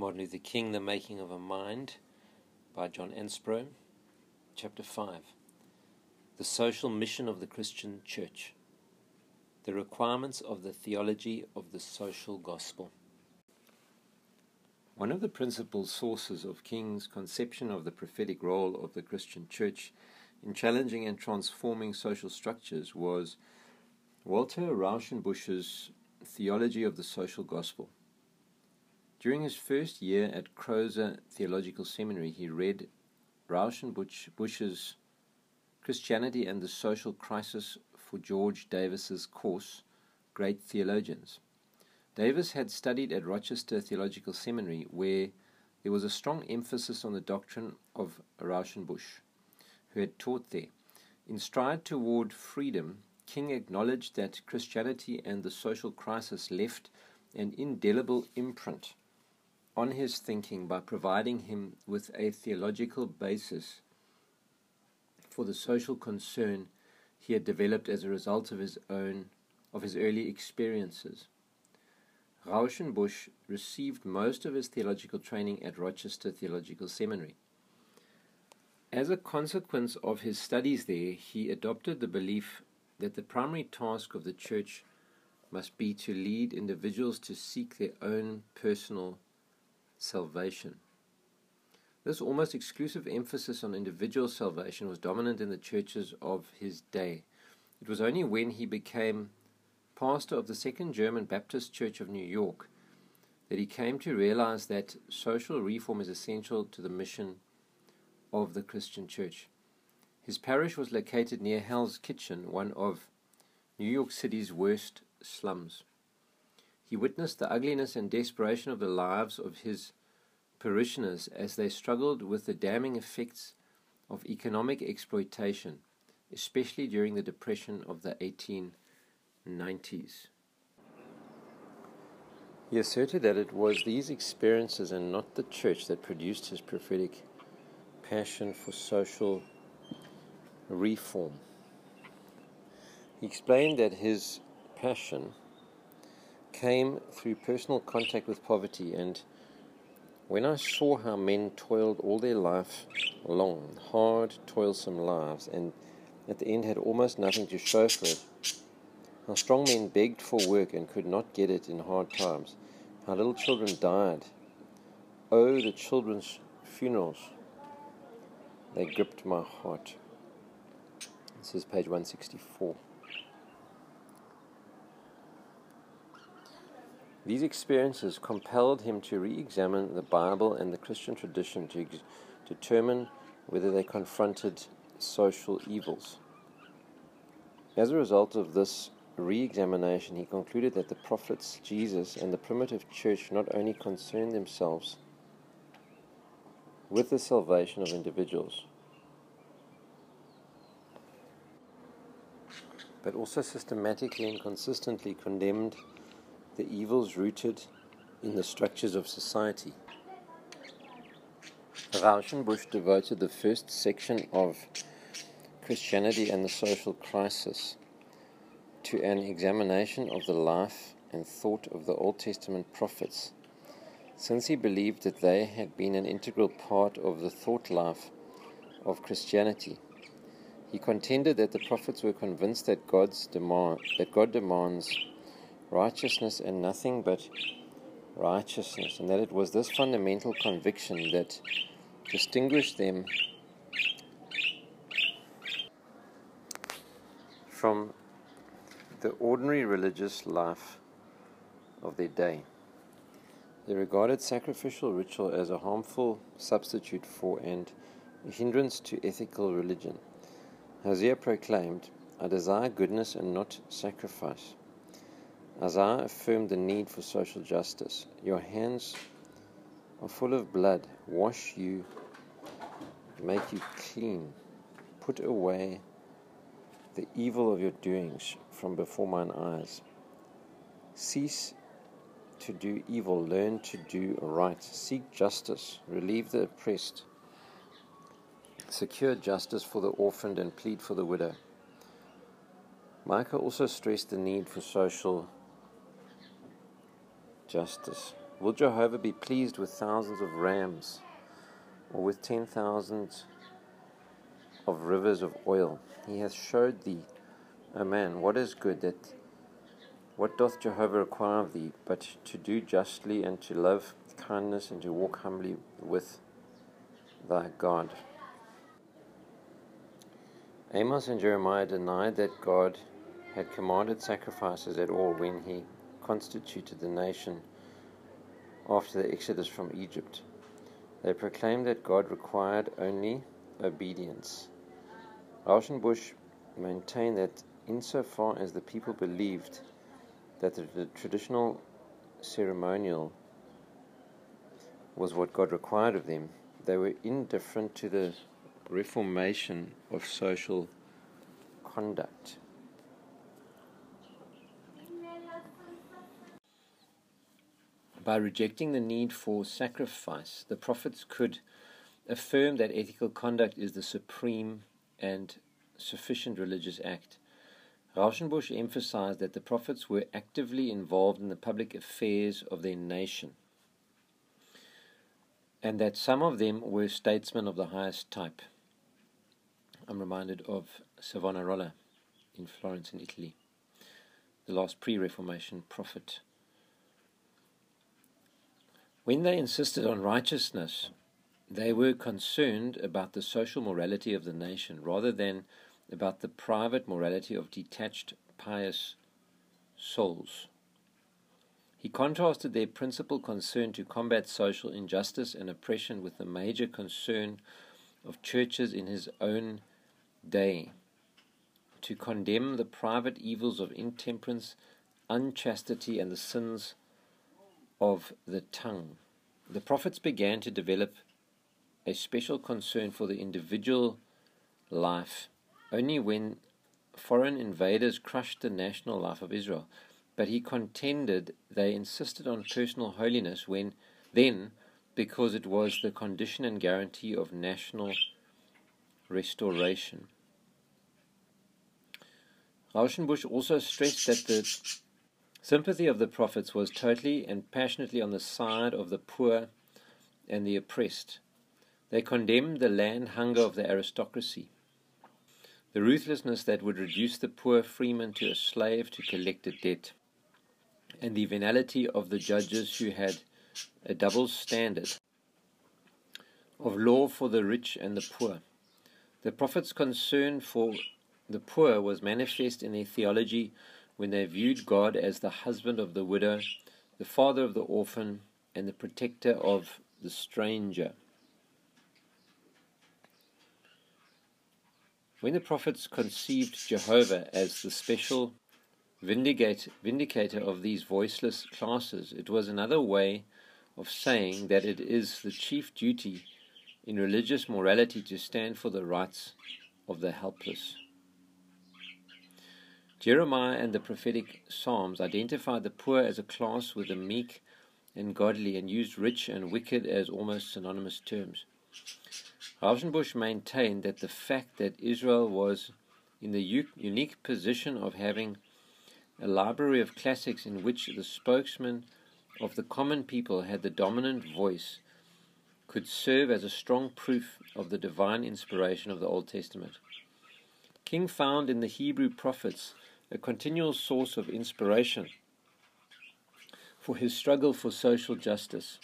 Martin Luther King, The Making of a Mind by John Ansbro, Chapter 5 The Social Mission of the Christian Church, The Requirements of the Theology of the Social Gospel. One of the principal sources of King's conception of the prophetic role of the Christian Church in challenging and transforming social structures was Walter Rauschenbusch's theology of the social gospel. During his first year at Crozer Theological Seminary, he read Rauschenbusch's Christianity and the Social Crisis for George Davis's course, Great Theologians. Davis had studied at Rochester Theological Seminary, where there was a strong emphasis on the doctrine of Rauschenbusch, who had taught there. In Stride Toward Freedom, King acknowledged that Christianity and the social crisis left an indelible imprint on his thinking by providing him with a theological basis for the social concern he had developed as a result of his own of his early experiences. Rauschenbusch received most of his theological training at Rochester Theological Seminary. As a consequence of his studies there, he adopted the belief that the primary task of the church must be to lead individuals to seek their own personal salvation. This almost exclusive emphasis on individual salvation was dominant in the churches of his day. It was only when he became pastor of the Second German Baptist Church of New York that he came to realize that social reform is essential to the mission of the Christian church. His parish was located near Hell's Kitchen, one of New York City's worst slums. He witnessed the ugliness and desperation of the lives of his parishioners as they struggled with the damning effects of economic exploitation, especially during the Depression of the 1890s. He asserted that it was these experiences and not the church that produced his prophetic passion for social reform. He explained that his passion came through personal contact with poverty, and when I saw how men toiled all their life long, hard, toilsome lives, and at the end had almost nothing to show for it, how strong men begged for work and could not get it in hard times, how little children died. Oh, the children's funerals! They gripped my heart. This is page 164. These experiences compelled him to re examine the Bible and the Christian tradition to ex- determine whether they confronted social evils. As a result of this re examination, he concluded that the prophets, Jesus, and the primitive church not only concerned themselves with the salvation of individuals, but also systematically and consistently condemned the evils rooted in the structures of society. Rauschenbusch devoted the first section of Christianity and the Social Crisis to an examination of the life and thought of the Old Testament prophets, since he believed that they had been an integral part of the thought life of Christianity. He contended that the prophets were convinced that God's demand that God demands righteousness and nothing but righteousness, and that it was this fundamental conviction that distinguished them from the ordinary religious life of their day. They regarded sacrificial ritual as a harmful substitute for and a hindrance to ethical religion. Hosea proclaimed, I desire goodness and not sacrifice. Isaiah affirmed the need for social justice. Your hands are full of blood. Wash you, make you clean. Put away the evil of your doings from before mine eyes. Cease to do evil, learn to do right. Seek justice, relieve the oppressed. Secure justice for the orphaned and plead for the widow. Micah also stressed the need for social justice. Will Jehovah be pleased with thousands of rams or with ten thousand of rivers of oil? He hath showed thee, O man, what is good that what doth Jehovah require of thee, but to do justly and to love kindness and to walk humbly with thy God? Amos and Jeremiah denied that God had commanded sacrifices at all when he constituted the nation after the exodus from Egypt. They proclaimed that God required only obedience. Rauschenbusch maintained that insofar as the people believed that the, the traditional ceremonial was what God required of them, they were indifferent to the reformation of social conduct. By rejecting the need for sacrifice, the prophets could affirm that ethical conduct is the supreme and sufficient religious act. Rauschenbusch emphasized that the prophets were actively involved in the public affairs of their nation, and that some of them were statesmen of the highest type. I'm reminded of Savonarola in Florence, in Italy, the last pre Reformation prophet. When they insisted on righteousness, they were concerned about the social morality of the nation rather than about the private morality of detached, pious souls. He contrasted their principal concern to combat social injustice and oppression with the major concern of churches in his own day to condemn the private evils of intemperance, unchastity, and the sins of the tongue. The prophets began to develop a special concern for the individual life only when foreign invaders crushed the national life of Israel. But he contended they insisted on personal holiness when then because it was the condition and guarantee of national restoration. Rauschenbusch also stressed that the Sympathy of the prophets was totally and passionately on the side of the poor and the oppressed. They condemned the land hunger of the aristocracy, the ruthlessness that would reduce the poor freeman to a slave to collect a debt, and the venality of the judges who had a double standard of law for the rich and the poor. The prophets' concern for the poor was manifest in their theology when they viewed God as the husband of the widow, the father of the orphan, and the protector of the stranger. When the prophets conceived Jehovah as the special vindicator of these voiceless classes, it was another way of saying that it is the chief duty in religious morality to stand for the rights of the helpless. Jeremiah and the prophetic Psalms identified the poor as a class with the meek and godly and used rich and wicked as almost synonymous terms. Rauschenbusch maintained that the fact that Israel was in the u- unique position of having a library of classics in which the spokesman of the common people had the dominant voice could serve as a strong proof of the divine inspiration of the Old Testament. King found in the Hebrew prophets a continual source of inspiration for his struggle for social justice.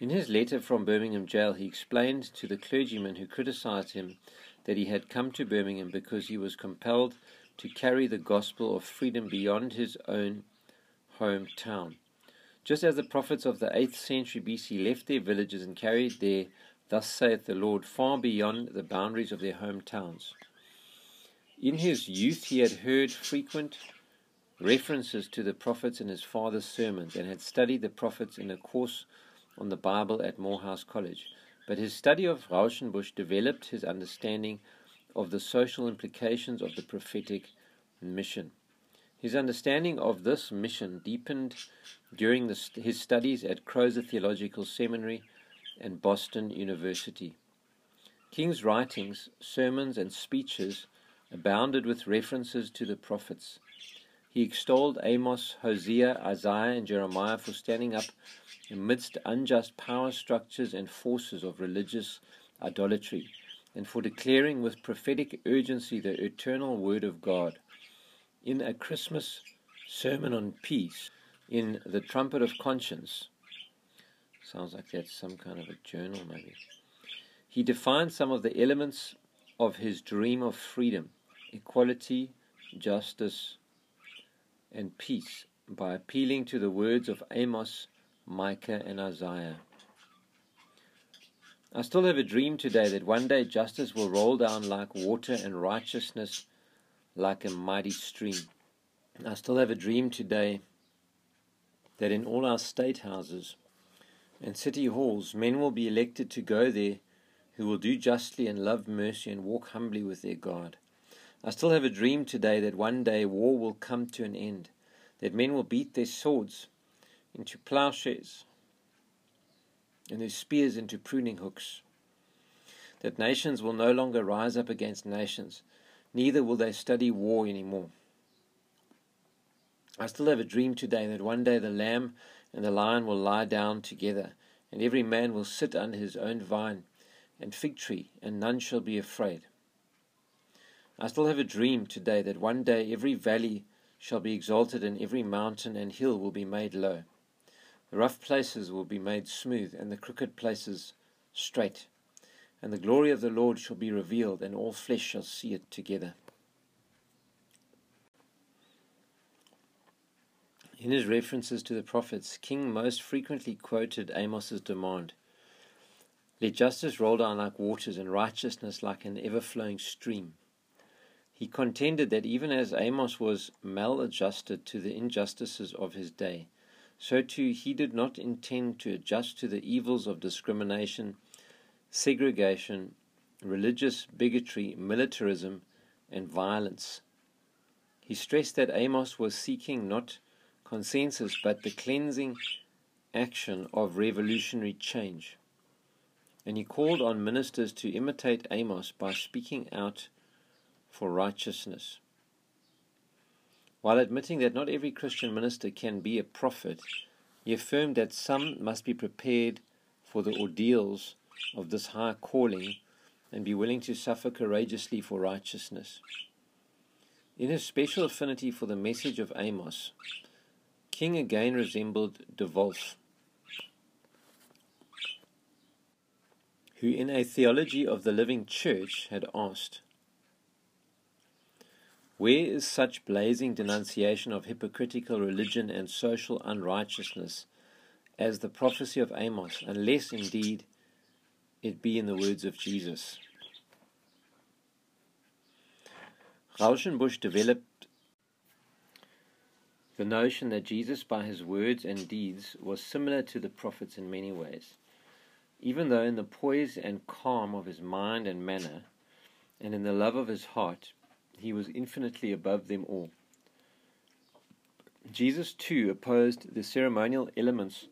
In his letter from Birmingham jail, he explained to the clergyman who criticized him that he had come to Birmingham because he was compelled to carry the gospel of freedom beyond his own hometown. Just as the prophets of the 8th century BC left their villages and carried their, Thus saith the Lord, far beyond the boundaries of their hometowns. In his youth, he had heard frequent references to the prophets in his father's sermons and had studied the prophets in a course on the Bible at Morehouse College. But his study of Rauschenbusch developed his understanding of the social implications of the prophetic mission. His understanding of this mission deepened during the, his studies at Crozer Theological Seminary and Boston University. King's writings, sermons, and speeches abounded with references to the prophets. He extolled Amos, Hosea, Isaiah, and Jeremiah for standing up amidst unjust power structures and forces of religious idolatry, and for declaring with prophetic urgency the eternal Word of God. In a Christmas sermon on peace, in The Trumpet of Conscience, sounds like that's some kind of a journal, maybe. He defined some of the elements of his dream of freedom, equality, justice, and peace by appealing to the words of Amos, Micah, and Isaiah. I still have a dream today that one day justice will roll down like water and righteousness like a mighty stream. I still have a dream today that in all our state houses and city halls men will be elected to go there who will do justly and love mercy and walk humbly with their God. I still have a dream today that one day war will come to an end, that men will beat their swords into plowshares and their spears into pruning hooks, that nations will no longer rise up against nations, neither will they study war anymore. I still have a dream today that one day the lamb and the lion will lie down together, and every man will sit under his own vine and fig tree, and none shall be afraid. I still have a dream today that one day every valley shall be exalted and every mountain and hill will be made low. The rough places will be made smooth and the crooked places straight. And the glory of the Lord shall be revealed, and all flesh shall see it together. In his references to the prophets, King most frequently quoted Amos's demand Let justice roll down like waters, and righteousness like an ever flowing stream. He contended that even as Amos was maladjusted to the injustices of his day, so too he did not intend to adjust to the evils of discrimination, segregation, religious bigotry, militarism, and violence. He stressed that Amos was seeking not consensus but the cleansing action of revolutionary change. And he called on ministers to imitate Amos by speaking out for righteousness. While admitting that not every Christian minister can be a prophet, he affirmed that some must be prepared for the ordeals of this high calling and be willing to suffer courageously for righteousness. In his special affinity for the message of Amos, King again resembled DeWolf, who in a theology of the living church had asked, where is such blazing denunciation of hypocritical religion and social unrighteousness as the prophecy of Amos, unless indeed it be in the words of Jesus? Rauschenbusch developed the notion that Jesus, by his words and deeds, was similar to the prophets in many ways. Even though in the poise and calm of his mind and manner, and in the love of his heart, he was infinitely above them all. Jesus, too, opposed the ceremonial elements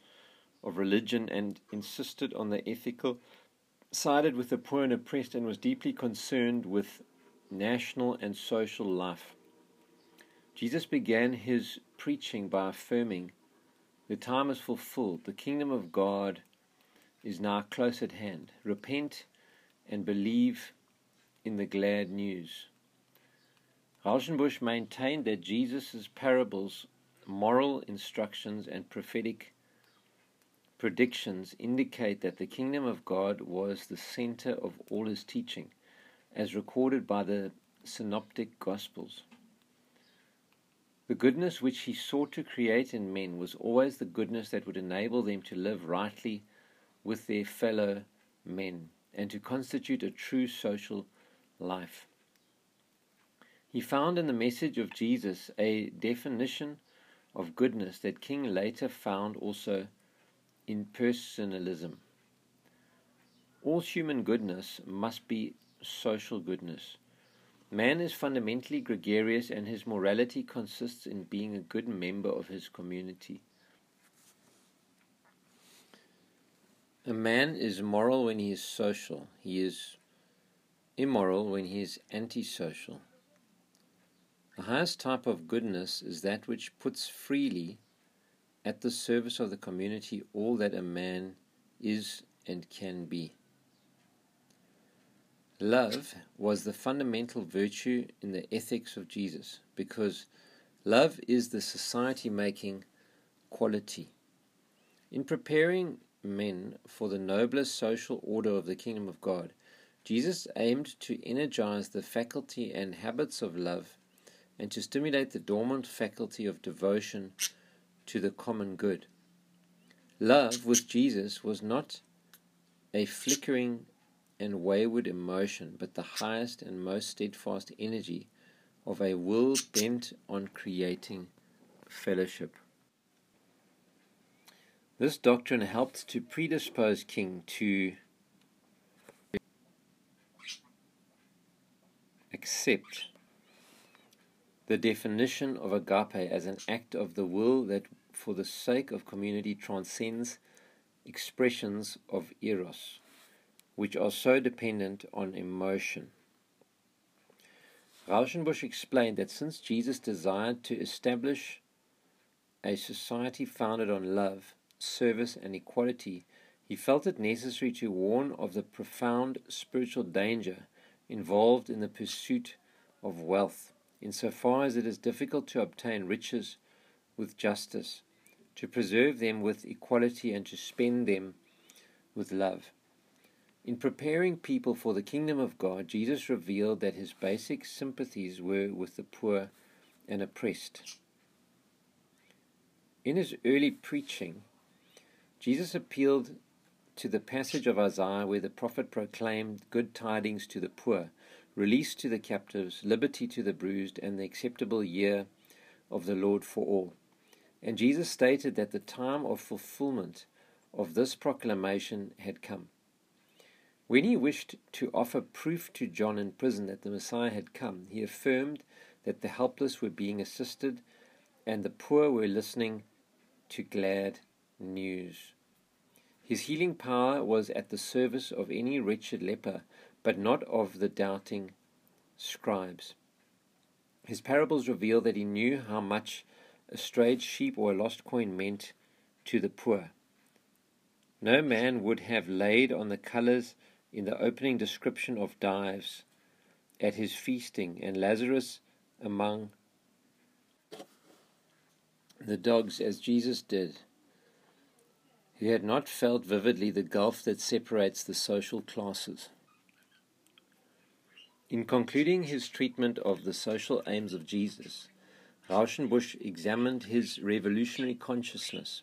of religion and insisted on the ethical, sided with the poor and oppressed, and was deeply concerned with national and social life. Jesus began his preaching by affirming, The time is fulfilled, the kingdom of God is now close at hand. Repent and believe in the glad news. Rauschenbusch maintained that Jesus' parables, moral instructions, and prophetic predictions indicate that the kingdom of God was the center of all his teaching, as recorded by the synoptic gospels. The goodness which he sought to create in men was always the goodness that would enable them to live rightly with their fellow men and to constitute a true social life. He found in the message of Jesus a definition of goodness that King later found also in personalism. All human goodness must be social goodness. Man is fundamentally gregarious, and his morality consists in being a good member of his community. A man is moral when he is social, he is immoral when he is antisocial. The highest type of goodness is that which puts freely at the service of the community all that a man is and can be. Love was the fundamental virtue in the ethics of Jesus because love is the society making quality. In preparing men for the noblest social order of the kingdom of God, Jesus aimed to energize the faculty and habits of love and to stimulate the dormant faculty of devotion to the common good. Love with Jesus was not a flickering and wayward emotion, but the highest and most steadfast energy of a will bent on creating fellowship. This doctrine helped to predispose King to accept the definition of agape as an act of the will that, for the sake of community, transcends expressions of eros, which are so dependent on emotion. Rauschenbusch explained that since Jesus desired to establish a society founded on love, service, and equality, he felt it necessary to warn of the profound spiritual danger involved in the pursuit of wealth, insofar as it is difficult to obtain riches with justice, to preserve them with equality, and to spend them with love. In preparing people for the kingdom of God, Jesus revealed that his basic sympathies were with the poor and oppressed. In his early preaching, Jesus appealed to the passage of Isaiah where the prophet proclaimed good tidings to the poor, release to the captives, liberty to the bruised, and the acceptable year of the Lord for all. And Jesus stated that the time of fulfillment of this proclamation had come. When he wished to offer proof to John in prison that the Messiah had come, he affirmed that the helpless were being assisted and the poor were listening to glad news. His healing power was at the service of any wretched leper, but not of the doubting scribes. His parables reveal that he knew how much a strayed sheep or a lost coin meant to the poor. No man would have laid on the colors in the opening description of Dives at his feasting and Lazarus among the dogs as Jesus did he had not felt vividly the gulf that separates the social classes. In concluding his treatment of the social aims of Jesus, Rauschenbusch examined his revolutionary consciousness.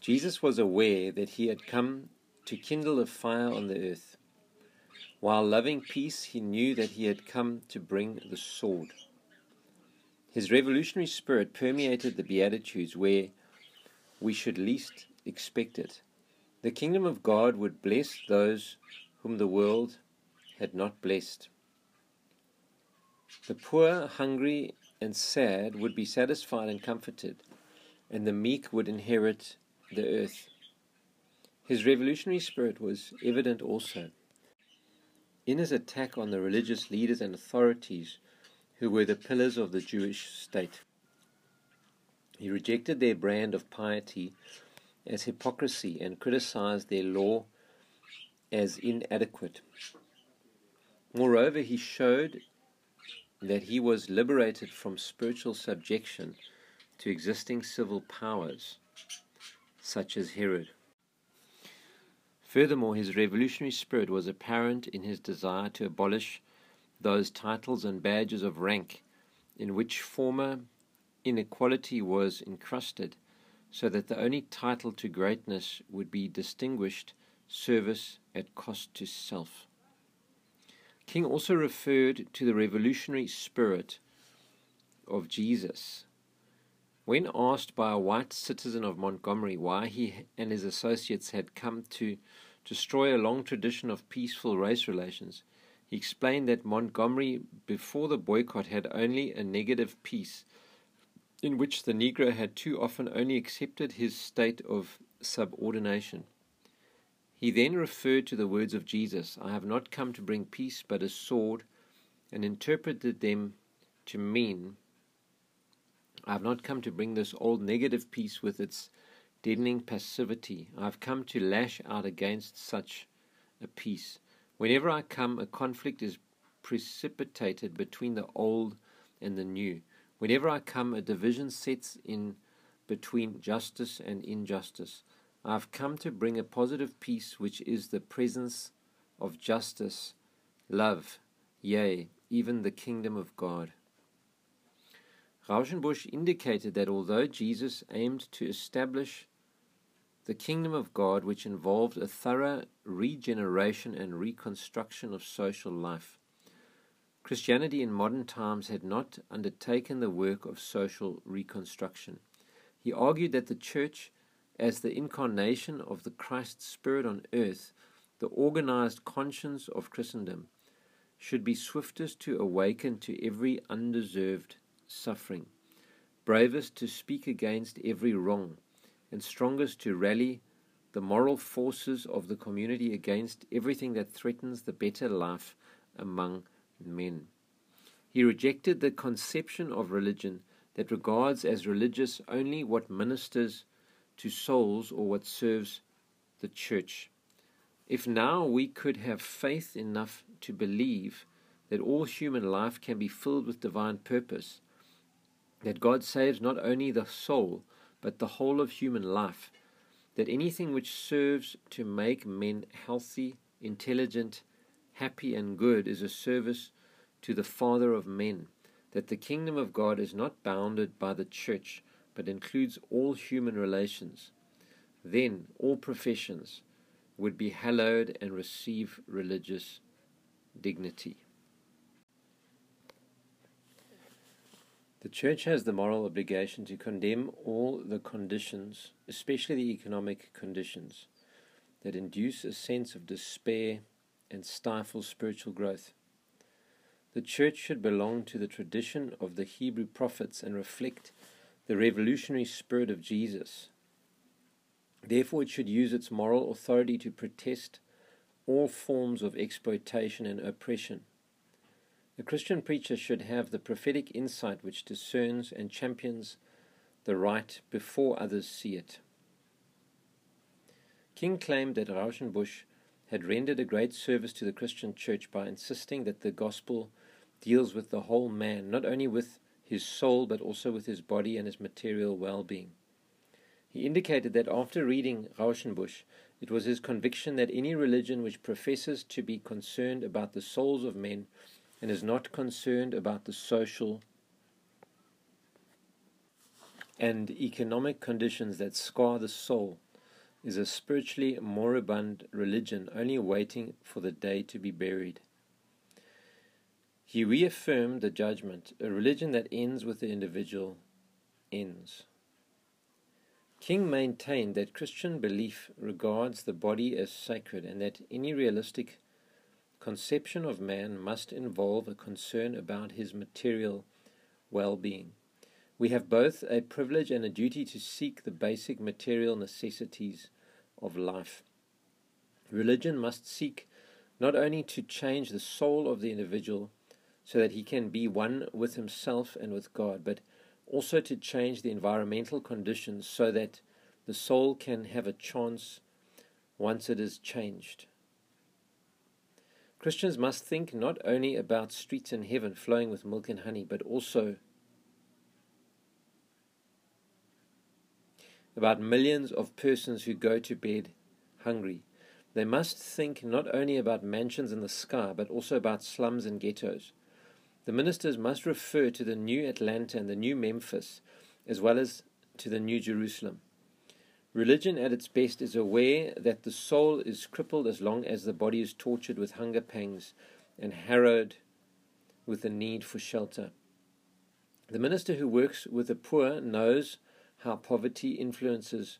Jesus was aware that he had come to kindle a fire on the earth. While loving peace, he knew that he had come to bring the sword. His revolutionary spirit permeated the Beatitudes, where we should least expect it. The kingdom of God would bless those whom the world had not blessed. The poor, hungry, and sad would be satisfied and comforted, and the meek would inherit the earth. His revolutionary spirit was evident also in his attack on the religious leaders and authorities who were the pillars of the Jewish state. He rejected their brand of piety as hypocrisy and criticized their law as inadequate. Moreover, he showed that he was liberated from spiritual subjection to existing civil powers, such as Herod. Furthermore, his revolutionary spirit was apparent in his desire to abolish those titles and badges of rank in which former inequality was encrusted so that the only title to greatness would be distinguished service at cost to self. King also referred to the revolutionary spirit of Jesus. When asked by a white citizen of Montgomery why he and his associates had come to destroy a long tradition of peaceful race relations, he explained that Montgomery, before the boycott, had only a negative peace in which the Negro had too often only accepted his state of subordination. He then referred to the words of Jesus, I have not come to bring peace but a sword, and interpreted them to mean I have not come to bring this old negative peace with its deadening passivity. I have come to lash out against such a peace. Whenever I come, a conflict is precipitated between the old and the new. Whenever I come, a division sets in between justice and injustice. I have come to bring a positive peace which is the presence of justice, love, yea, even the kingdom of God. Rauschenbusch indicated that although Jesus aimed to establish the kingdom of God, which involved a thorough regeneration and reconstruction of social life, Christianity in modern times had not undertaken the work of social reconstruction. He argued that the church, as the incarnation of the Christ Spirit on earth, the organized conscience of Christendom, should be swiftest to awaken to every undeserved suffering, bravest to speak against every wrong, and strongest to rally the moral forces of the community against everything that threatens the better life among men. He rejected the conception of religion that regards as religious only what ministers to souls or what serves the church. If now we could have faith enough to believe that all human life can be filled with divine purpose, that God saves not only the soul, but the whole of human life, that anything which serves to make men healthy, intelligent, happy, and good is a service to the Father of men, that the kingdom of God is not bounded by the church, but includes all human relations, then all professions would be hallowed and receive religious dignity. The Church has the moral obligation to condemn all the conditions, especially the economic conditions, that induce a sense of despair and stifle spiritual growth. The Church should belong to the tradition of the Hebrew prophets and reflect the revolutionary spirit of Jesus. Therefore, it should use its moral authority to protest all forms of exploitation and oppression the Christian preacher should have the prophetic insight which discerns and champions the right before others see it. King claimed that Rauschenbusch had rendered a great service to the Christian church by insisting that the gospel deals with the whole man, not only with his soul, but also with his body and his material well being. He indicated that after reading Rauschenbusch, it was his conviction that any religion which professes to be concerned about the souls of men and is not concerned about the social and economic conditions that scar the soul is a spiritually moribund religion only waiting for the day to be buried. He reaffirmed the judgment a religion that ends with the individual ends. King maintained that Christian belief regards the body as sacred and that any realistic conception of man must involve a concern about his material well being. We have both a privilege and a duty to seek the basic material necessities of life. Religion must seek not only to change the soul of the individual so that he can be one with himself and with God, but also to change the environmental conditions so that the soul can have a chance once it is changed. Christians must think not only about streets in heaven flowing with milk and honey, but also about millions of persons who go to bed hungry. They must think not only about mansions in the sky, but also about slums and ghettos. The ministers must refer to the new Atlanta and the new Memphis, as well as to the new Jerusalem. Religion at its best is aware that the soul is crippled as long as the body is tortured with hunger pangs and harrowed with the need for shelter. The minister who works with the poor knows how poverty influences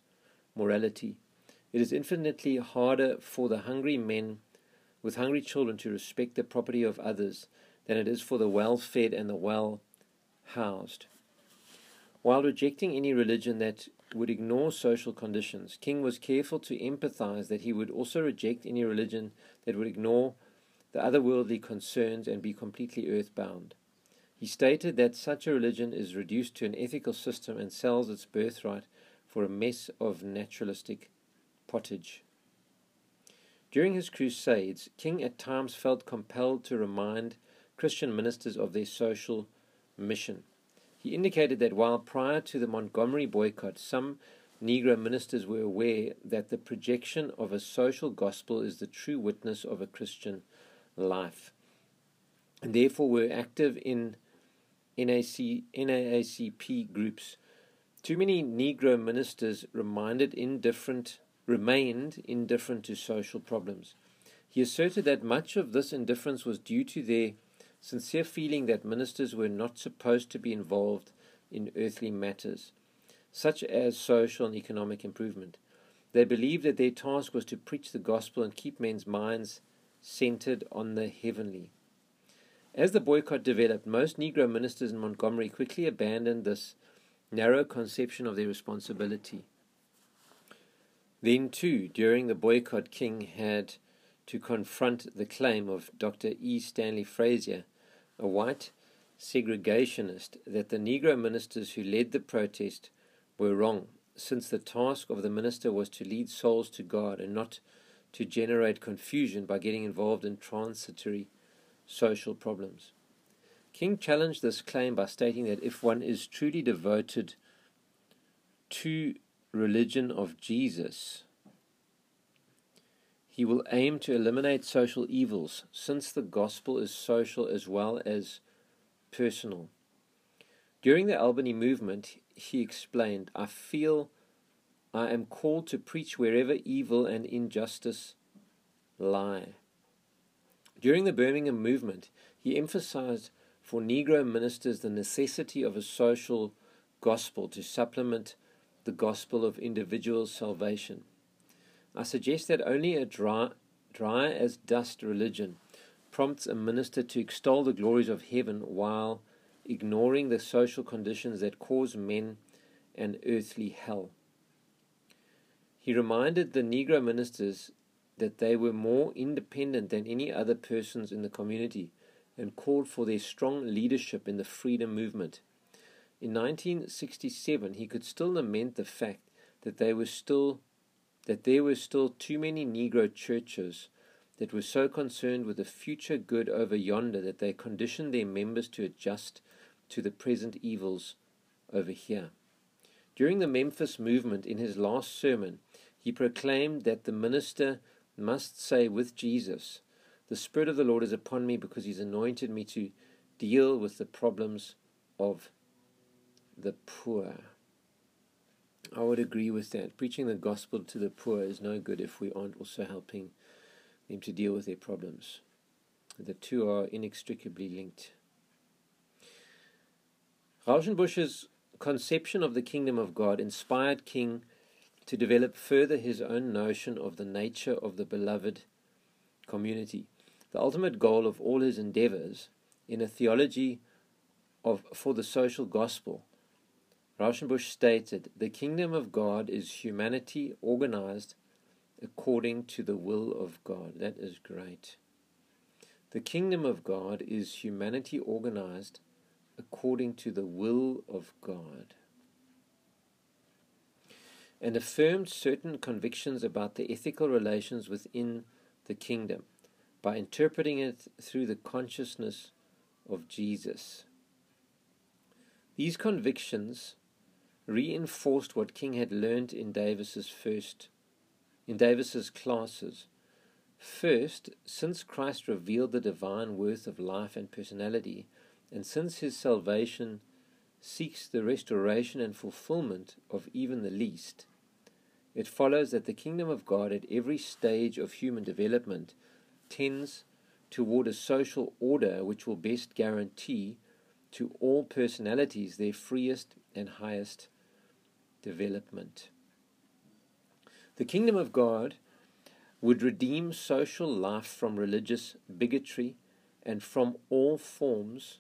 morality. It is infinitely harder for the hungry men with hungry children to respect the property of others than it is for the well fed and the well housed. While rejecting any religion that would ignore social conditions, King was careful to empathize that he would also reject any religion that would ignore the otherworldly concerns and be completely earthbound. He stated that such a religion is reduced to an ethical system and sells its birthright for a mess of naturalistic pottage. During his crusades, King at times felt compelled to remind Christian ministers of their social mission. He indicated that while prior to the Montgomery boycott, some Negro ministers were aware that the projection of a social gospel is the true witness of a Christian life, and therefore were active in NAC, NAACP groups. Too many Negro ministers reminded indifferent, remained indifferent to social problems. He asserted that much of this indifference was due to their sincere feeling that ministers were not supposed to be involved in earthly matters, such as social and economic improvement. They believed that their task was to preach the gospel and keep men's minds centered on the heavenly. As the boycott developed, most Negro ministers in Montgomery quickly abandoned this narrow conception of their responsibility. Then, too, during the boycott, King had to confront the claim of Dr. E. Stanley Frazier, a white segregationist, that the Negro ministers who led the protest were wrong, since the task of the minister was to lead souls to God and not to generate confusion by getting involved in transitory social problems. King challenged this claim by stating that if one is truly devoted to religion of Jesus, he will aim to eliminate social evils since the gospel is social as well as personal. During the Albany movement, he explained, I feel I am called to preach wherever evil and injustice lie. During the Birmingham movement, he emphasized for Negro ministers the necessity of a social gospel to supplement the gospel of individual salvation. I suggest that only a dry, dry as dust religion prompts a minister to extol the glories of heaven while ignoring the social conditions that cause men an earthly hell. He reminded the Negro ministers that they were more independent than any other persons in the community and called for their strong leadership in the freedom movement. In 1967, he could still lament the fact that they were still that there were still too many Negro churches that were so concerned with the future good over yonder that they conditioned their members to adjust to the present evils over here. During the Memphis movement, in his last sermon, he proclaimed that the minister must say with Jesus, The Spirit of the Lord is upon me because He's anointed me to deal with the problems of the poor. I would agree with that. Preaching the gospel to the poor is no good if we aren't also helping them to deal with their problems. The two are inextricably linked. Rauschenbusch's conception of the kingdom of God inspired King to develop further his own notion of the nature of the beloved community. The ultimate goal of all his endeavors in a theology of for the social gospel, Rauschenbusch stated, the kingdom of God is humanity organized according to the will of God. That is great. The kingdom of God is humanity organized according to the will of God and affirmed certain convictions about the ethical relations within the kingdom by interpreting it through the consciousness of Jesus. These convictions reinforced what King had learned in Davis's first in Davis's classes. First, since Christ revealed the divine worth of life and personality, and since his salvation seeks the restoration and fulfillment of even the least, it follows that the kingdom of God at every stage of human development tends toward a social order which will best guarantee to all personalities their freest and highest development. The kingdom of God would redeem social life from religious bigotry and from all forms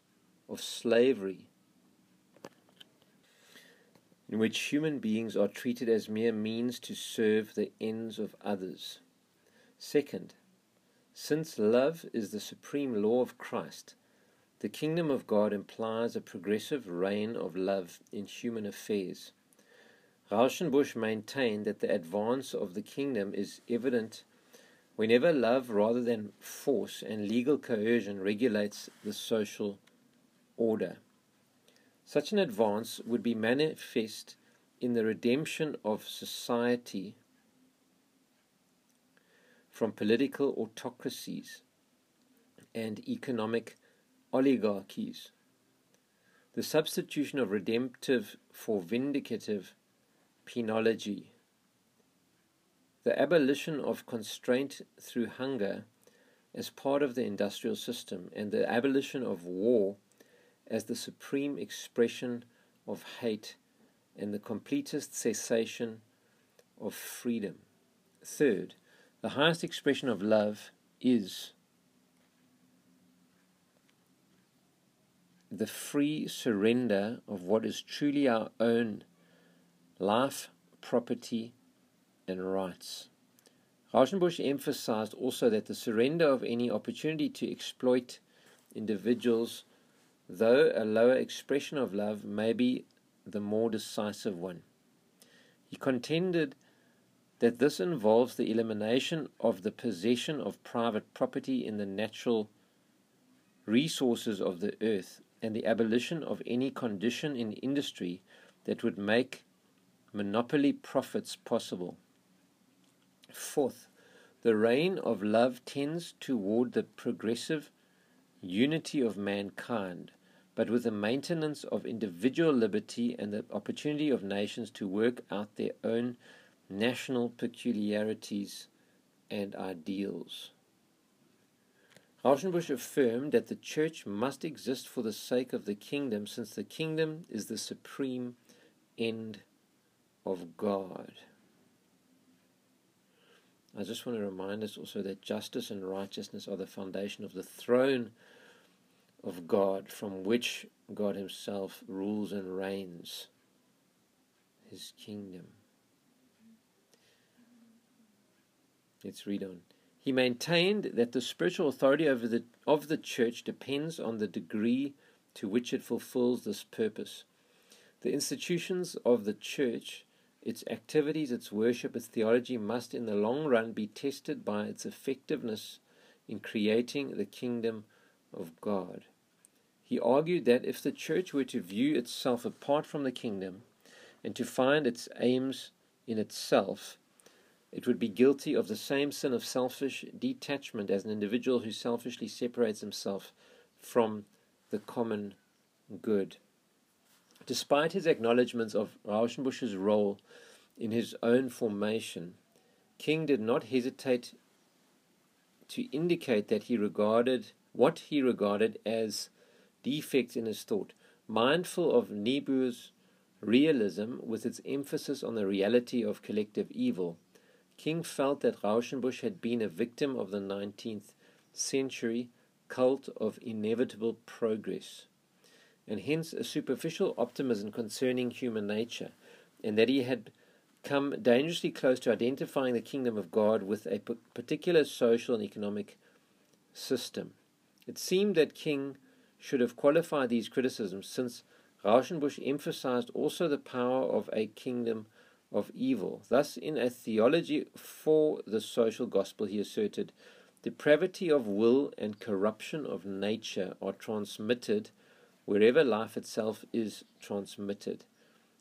of slavery in which human beings are treated as mere means to serve the ends of others. Second, since love is the supreme law of Christ, the kingdom of God implies a progressive reign of love in human affairs. Rauschenbusch maintained that the advance of the kingdom is evident whenever love rather than force and legal coercion regulates the social order. Such an advance would be manifest in the redemption of society from political autocracies and economic oligarchies. The substitution of redemptive for vindicative penology. The abolition of constraint through hunger as part of the industrial system, and the abolition of war as the supreme expression of hate and the completest cessation of freedom. Third, the highest expression of love is the free surrender of what is truly our own life, property, and rights. Rauschenbusch emphasized also that the surrender of any opportunity to exploit individuals, though a lower expression of love, may be the more decisive one. He contended that this involves the elimination of the possession of private property in the natural resources of the earth and the abolition of any condition in industry that would make monopoly profits possible. Fourth, the reign of love tends toward the progressive unity of mankind, but with the maintenance of individual liberty and the opportunity of nations to work out their own national peculiarities and ideals. Rauschenbusch affirmed that the church must exist for the sake of the kingdom, since the kingdom is the supreme end of God. I just want to remind us also that justice and righteousness are the foundation of the throne of God from which God Himself rules and reigns His kingdom. Let's read on. He maintained that the spiritual authority over the, of the church depends on the degree to which it fulfills this purpose. The institutions of the church, its activities, its worship, its theology must in the long run be tested by its effectiveness in creating the kingdom of God. He argued that if the church were to view itself apart from the kingdom and to find its aims in itself, it would be guilty of the same sin of selfish detachment as an individual who selfishly separates himself from the common good. Despite his acknowledgments of Rauschenbusch's role in his own formation, King did not hesitate to indicate that he regarded what he regarded as defects in his thought, mindful of Niebuhr's realism with its emphasis on the reality of collective evil. King felt that Rauschenbusch had been a victim of the 19th century cult of inevitable progress, and hence a superficial optimism concerning human nature, and that he had come dangerously close to identifying the kingdom of God with a particular social and economic system. It seemed that King should have qualified these criticisms since Rauschenbusch emphasized also the power of a kingdom of evil. Thus, in a theology for the social gospel, he asserted depravity of will and corruption of nature are transmitted wherever life itself is transmitted.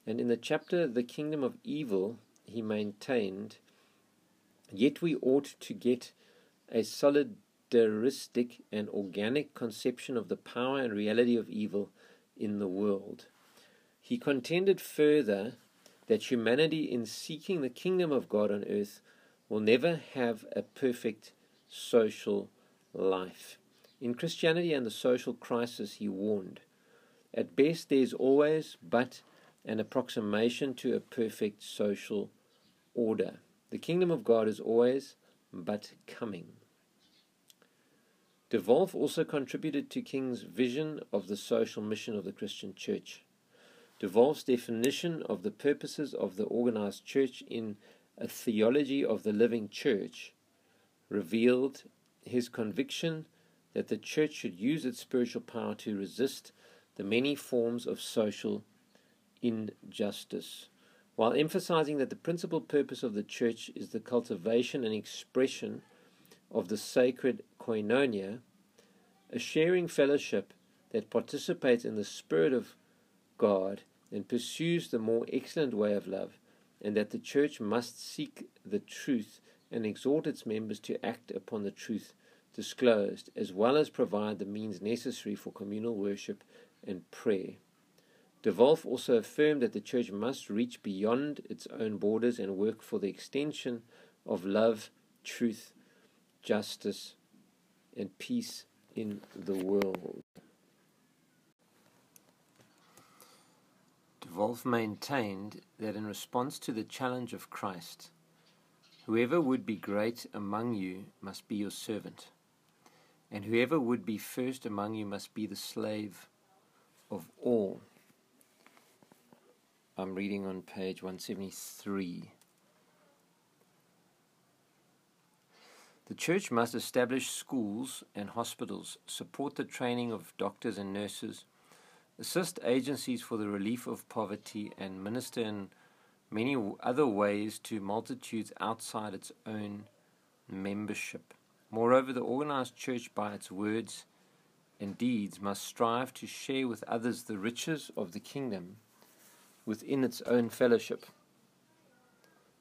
And in the chapter The Kingdom of Evil, he maintained, Yet we ought to get a solidaristic and organic conception of the power and reality of evil in the world. He contended further that humanity, in seeking the kingdom of God on earth, will never have a perfect social life. In Christianity and the social crisis, he warned at best, there is always but an approximation to a perfect social order. The kingdom of God is always but coming. DeWolf also contributed to King's vision of the social mission of the Christian church. DeWolf's definition of the purposes of the organized church in a theology of the living church revealed his conviction that the church should use its spiritual power to resist the many forms of social injustice, while emphasizing that the principal purpose of the church is the cultivation and expression of the sacred koinonia, a sharing fellowship that participates in the Spirit of God and pursues the more excellent way of love, and that the church must seek the truth and exhort its members to act upon the truth disclosed, as well as provide the means necessary for communal worship and prayer. DeWolf also affirmed that the church must reach beyond its own borders and work for the extension of love, truth, justice, and peace in the world. DeWolf maintained that in response to the challenge of Christ, whoever would be great among you must be your servant, and whoever would be first among you must be the slave of all. I'm reading on page 173. The church must establish schools and hospitals, support the training of doctors and nurses, assist agencies for the relief of poverty, and minister in many other ways to multitudes outside its own membership. Moreover, the organized church, by its words and deeds must strive to share with others the riches of the kingdom within its own fellowship.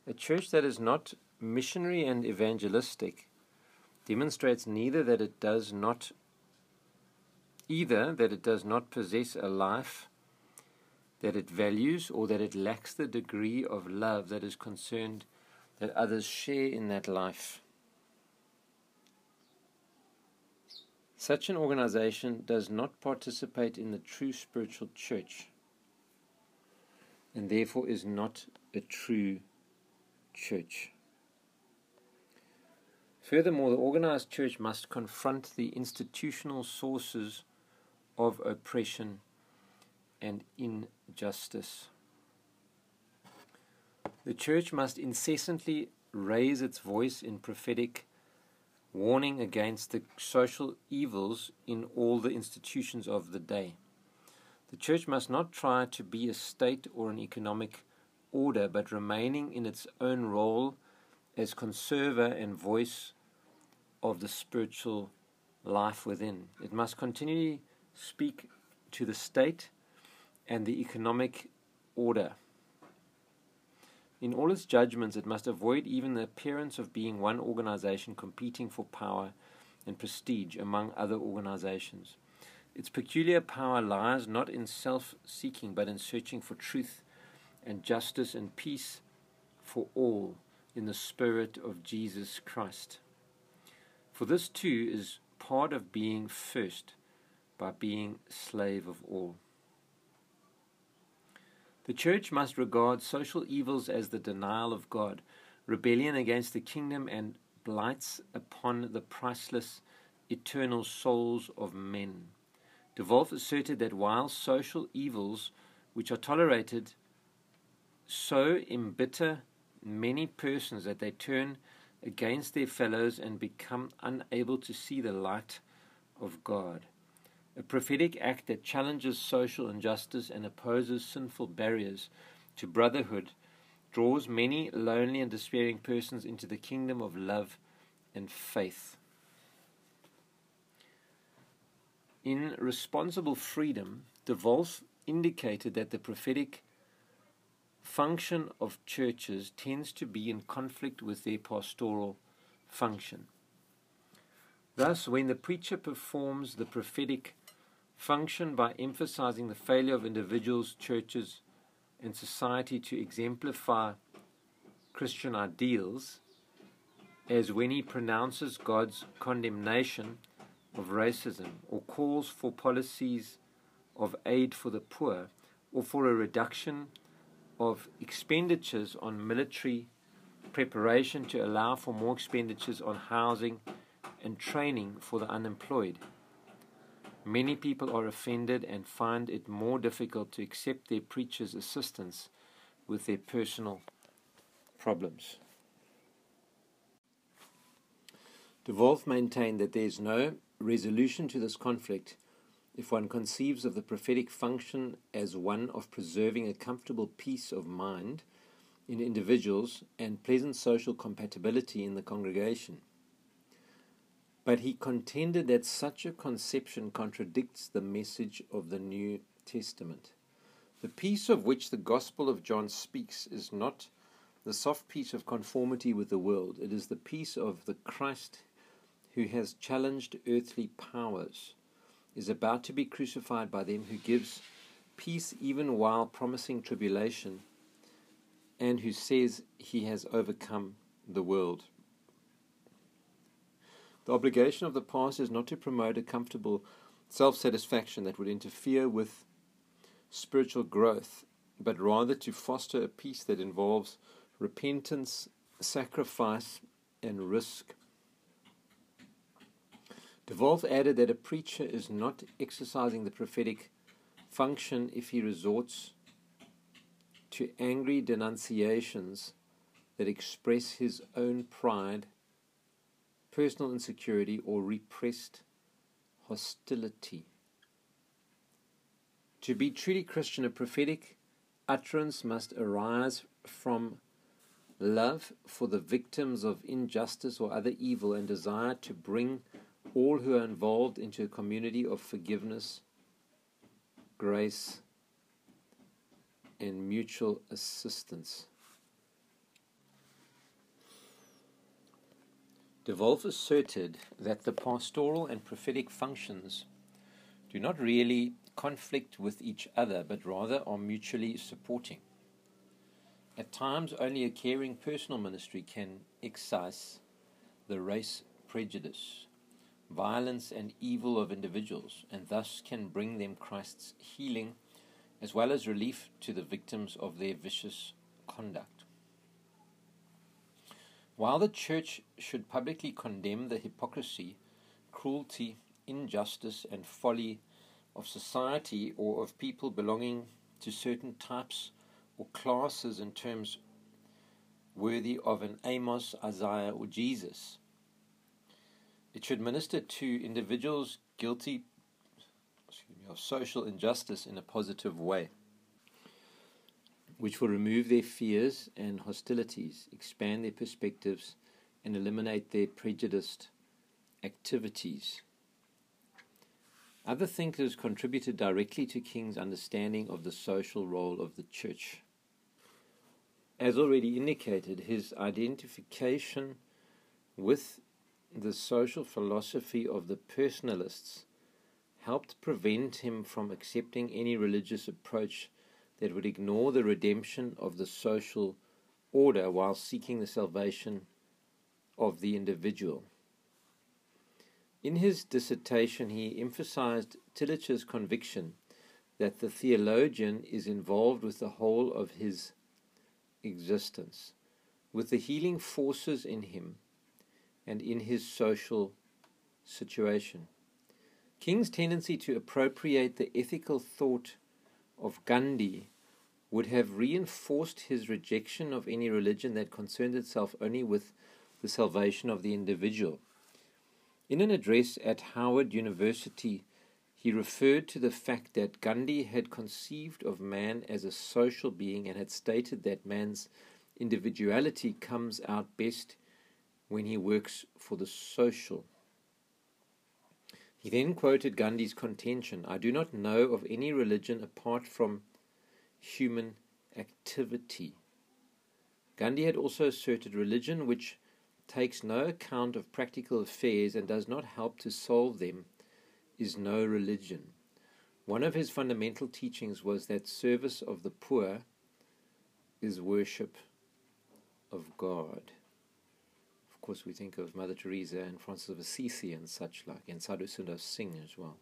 A church that is not missionary and evangelistic demonstrates neither that it does not either that it does not possess a life that it values or that it lacks the degree of love that is concerned that others share in that life. Such an organization does not participate in the true spiritual church and therefore is not a true church. Furthermore, the organized church must confront the institutional sources of oppression and injustice. The church must incessantly raise its voice in prophetic warning against the social evils in all the institutions of the day. The church must not try to be a state or an economic order, but remaining in its own role as conserver and voice of the spiritual life within. It must continually speak to the state and the economic order. In all its judgments, it must avoid even the appearance of being one organization competing for power and prestige among other organizations. Its peculiar power lies not in self seeking, but in searching for truth and justice and peace for all in the Spirit of Jesus Christ. For this too is part of being first by being slave of all. The church must regard social evils as the denial of God, rebellion against the kingdom, and blights upon the priceless eternal souls of men. DeWolf asserted that while social evils, which are tolerated, so embitter many persons that they turn against their fellows and become unable to see the light of God a prophetic act that challenges social injustice and opposes sinful barriers to brotherhood, draws many lonely and despairing persons into the kingdom of love and faith. In Responsible Freedom, DeWolf indicated that the prophetic function of churches tends to be in conflict with their pastoral function. Thus, when the preacher performs the prophetic function by emphasizing the failure of individuals, churches, and society to exemplify Christian ideals, as when he pronounces God's condemnation of racism or calls for policies of aid for the poor or for a reduction of expenditures on military preparation to allow for more expenditures on housing and training for the unemployed. Many people are offended and find it more difficult to accept their preacher's assistance with their personal problems. DeWolf maintained that there is no resolution to this conflict if one conceives of the prophetic function as one of preserving a comfortable peace of mind in individuals and pleasant social compatibility in the congregation. But he contended that such a conception contradicts the message of the New Testament. The peace of which the Gospel of John speaks is not the soft peace of conformity with the world, it is the peace of the Christ who has challenged earthly powers is about to be crucified by them, who gives peace even while promising tribulation, and who says he has overcome the world. The obligation of the past is not to promote a comfortable self satisfaction that would interfere with spiritual growth, but rather to foster a peace that involves repentance, sacrifice, and risk. DeWolf added that a preacher is not exercising the prophetic function if he resorts to angry denunciations that express his own pride, personal insecurity, or repressed hostility. To be truly Christian, a prophetic utterance must arise from love for the victims of injustice or other evil and desire to bring all who are involved into a community of forgiveness, grace, and mutual assistance. DeWolf asserted that the pastoral and prophetic functions do not really conflict with each other, but rather are mutually supporting. At times, only a caring personal ministry can excise the race prejudice violence and evil of individuals, and thus can bring them Christ's healing as well as relief to the victims of their vicious conduct. While the Church should publicly condemn the hypocrisy, cruelty, injustice, and folly of society or of people belonging to certain types or classes in terms worthy of an Amos, Isaiah, or Jesus, it should minister to individuals guilty me, of social injustice in a positive way, which will remove their fears and hostilities, expand their perspectives, and eliminate their prejudiced activities. Other thinkers contributed directly to King's understanding of the social role of the church. As already indicated, his identification with the social philosophy of the personalists helped prevent him from accepting any religious approach that would ignore the redemption of the social order while seeking the salvation of the individual. In his dissertation, he emphasized Tillich's conviction that the theologian is involved with the whole of his existence, with the healing forces in him and in his social situation. King's tendency to appropriate the ethical thought of Gandhi would have reinforced his rejection of any religion that concerned itself only with the salvation of the individual. In an address at Howard University, he referred to the fact that Gandhi had conceived of man as a social being and had stated that man's individuality comes out best when he works for the social. He then quoted Gandhi's contention I do not know of any religion apart from human activity. Gandhi had also asserted religion which takes no account of practical affairs and does not help to solve them is no religion. One of his fundamental teachings was that service of the poor is worship of God course, we think of Mother Teresa and Francis of Assisi and such like, and Sadhu Sundar Singh as well.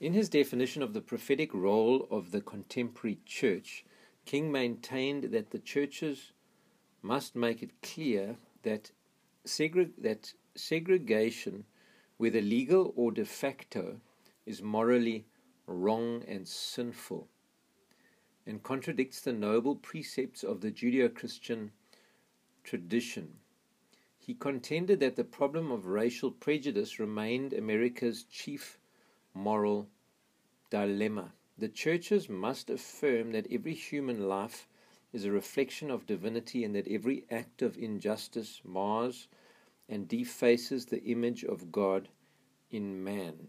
In his definition of the prophetic role of the contemporary church, King maintained that the churches must make it clear that, segre- that segregation, whether legal or de facto, is morally wrong and sinful, and contradicts the noble precepts of the Judeo Christian tradition. He contended that the problem of racial prejudice remained America's chief moral dilemma. The churches must affirm that every human life is a reflection of divinity and that every act of injustice mars and defaces the image of God in man.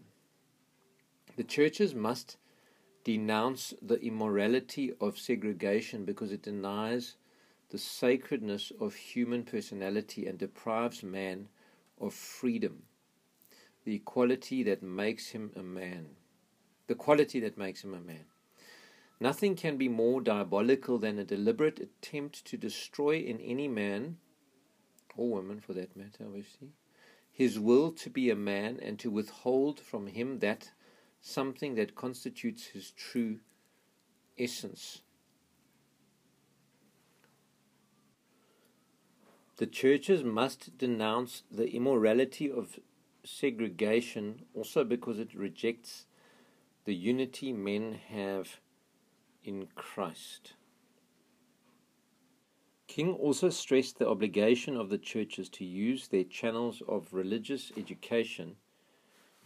The churches must denounce the immorality of segregation because it denies the sacredness of human personality and deprives man of freedom, the equality that makes him a man, the quality that makes him a man. Nothing can be more diabolical than a deliberate attempt to destroy in any man, or woman for that matter, obviously, his will to be a man and to withhold from him that something that constitutes his true essence. The churches must denounce the immorality of segregation also because it rejects the unity men have in Christ. King also stressed the obligation of the churches to use their channels of religious education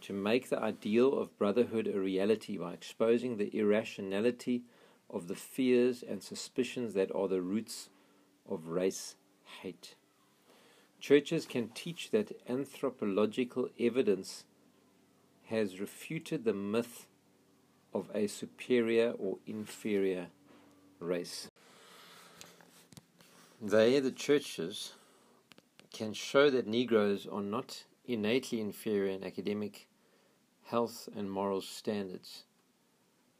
to make the ideal of brotherhood a reality by exposing the irrationality of the fears and suspicions that are the roots of race hate. Churches can teach that anthropological evidence has refuted the myth of a superior or inferior race. They, the churches, can show that Negroes are not innately inferior in academic, health, and moral standards,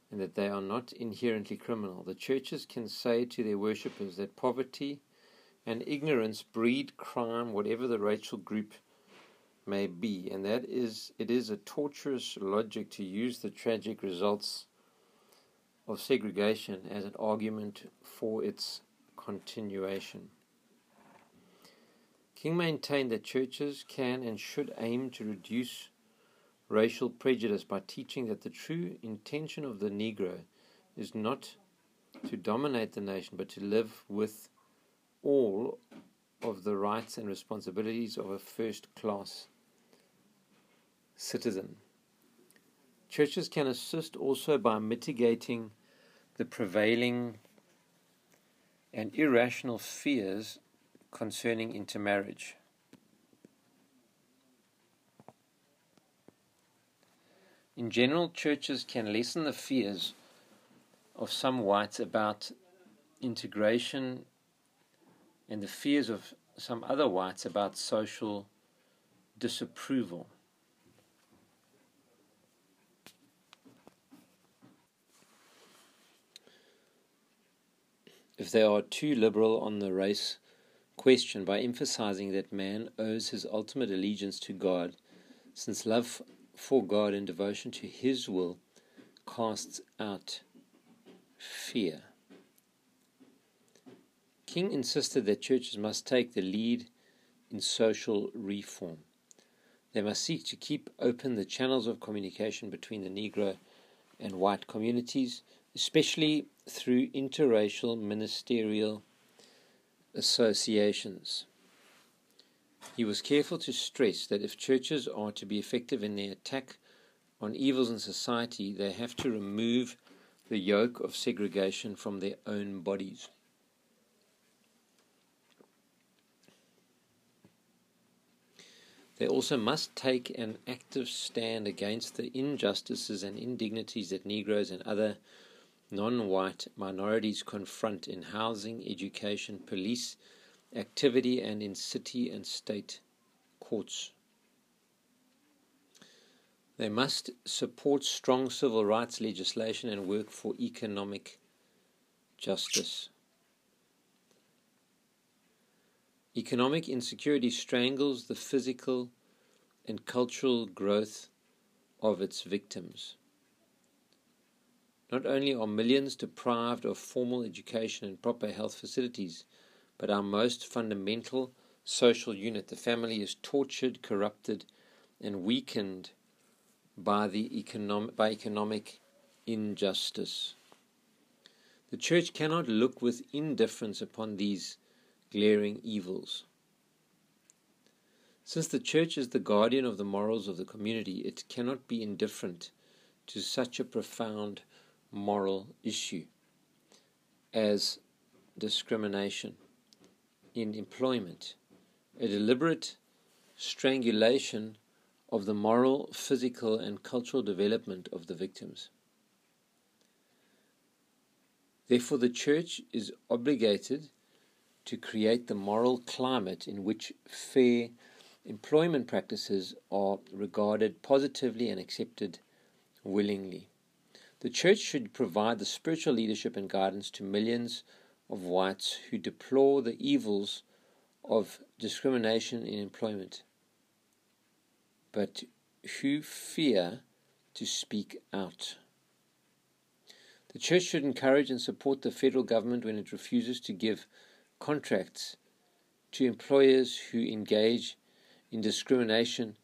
and that they are not inherently criminal. The churches can say to their worshippers that poverty and ignorance breed crime, whatever the racial group may be, and that is it is a torturous logic to use the tragic results of segregation as an argument for its continuation. King maintained that churches can and should aim to reduce racial prejudice by teaching that the true intention of the Negro is not to dominate the nation but to live with all of the rights and responsibilities of a first class citizen. Churches can assist also by mitigating the prevailing and irrational fears concerning intermarriage. In general, churches can lessen the fears of some whites about integration and the fears of some other whites about social disapproval. If they are too liberal on the race question by emphasizing that man owes his ultimate allegiance to God, since love for God and devotion to His will casts out fear. King insisted that churches must take the lead in social reform. They must seek to keep open the channels of communication between the Negro and white communities, especially through interracial ministerial associations. He was careful to stress that if churches are to be effective in their attack on evils in society, they have to remove the yoke of segregation from their own bodies. They also must take an active stand against the injustices and indignities that Negroes and other non white minorities confront in housing, education, police activity, and in city and state courts. They must support strong civil rights legislation and work for economic justice. Economic insecurity strangles the physical and cultural growth of its victims. Not only are millions deprived of formal education and proper health facilities, but our most fundamental social unit, the family, is tortured, corrupted, and weakened by, the by economic injustice. The church cannot look with indifference upon these glaring evils. Since the church is the guardian of the morals of the community, it cannot be indifferent to such a profound moral issue as discrimination in employment, a deliberate strangulation of the moral, physical, and cultural development of the victims. Therefore, the Church is obligated to create the moral climate in which fair employment practices are regarded positively and accepted willingly. The Church should provide the spiritual leadership and guidance to millions of whites who deplore the evils of discrimination in employment, but who fear to speak out. The Church should encourage and support the federal government when it refuses to give contracts to employers who engage in discrimination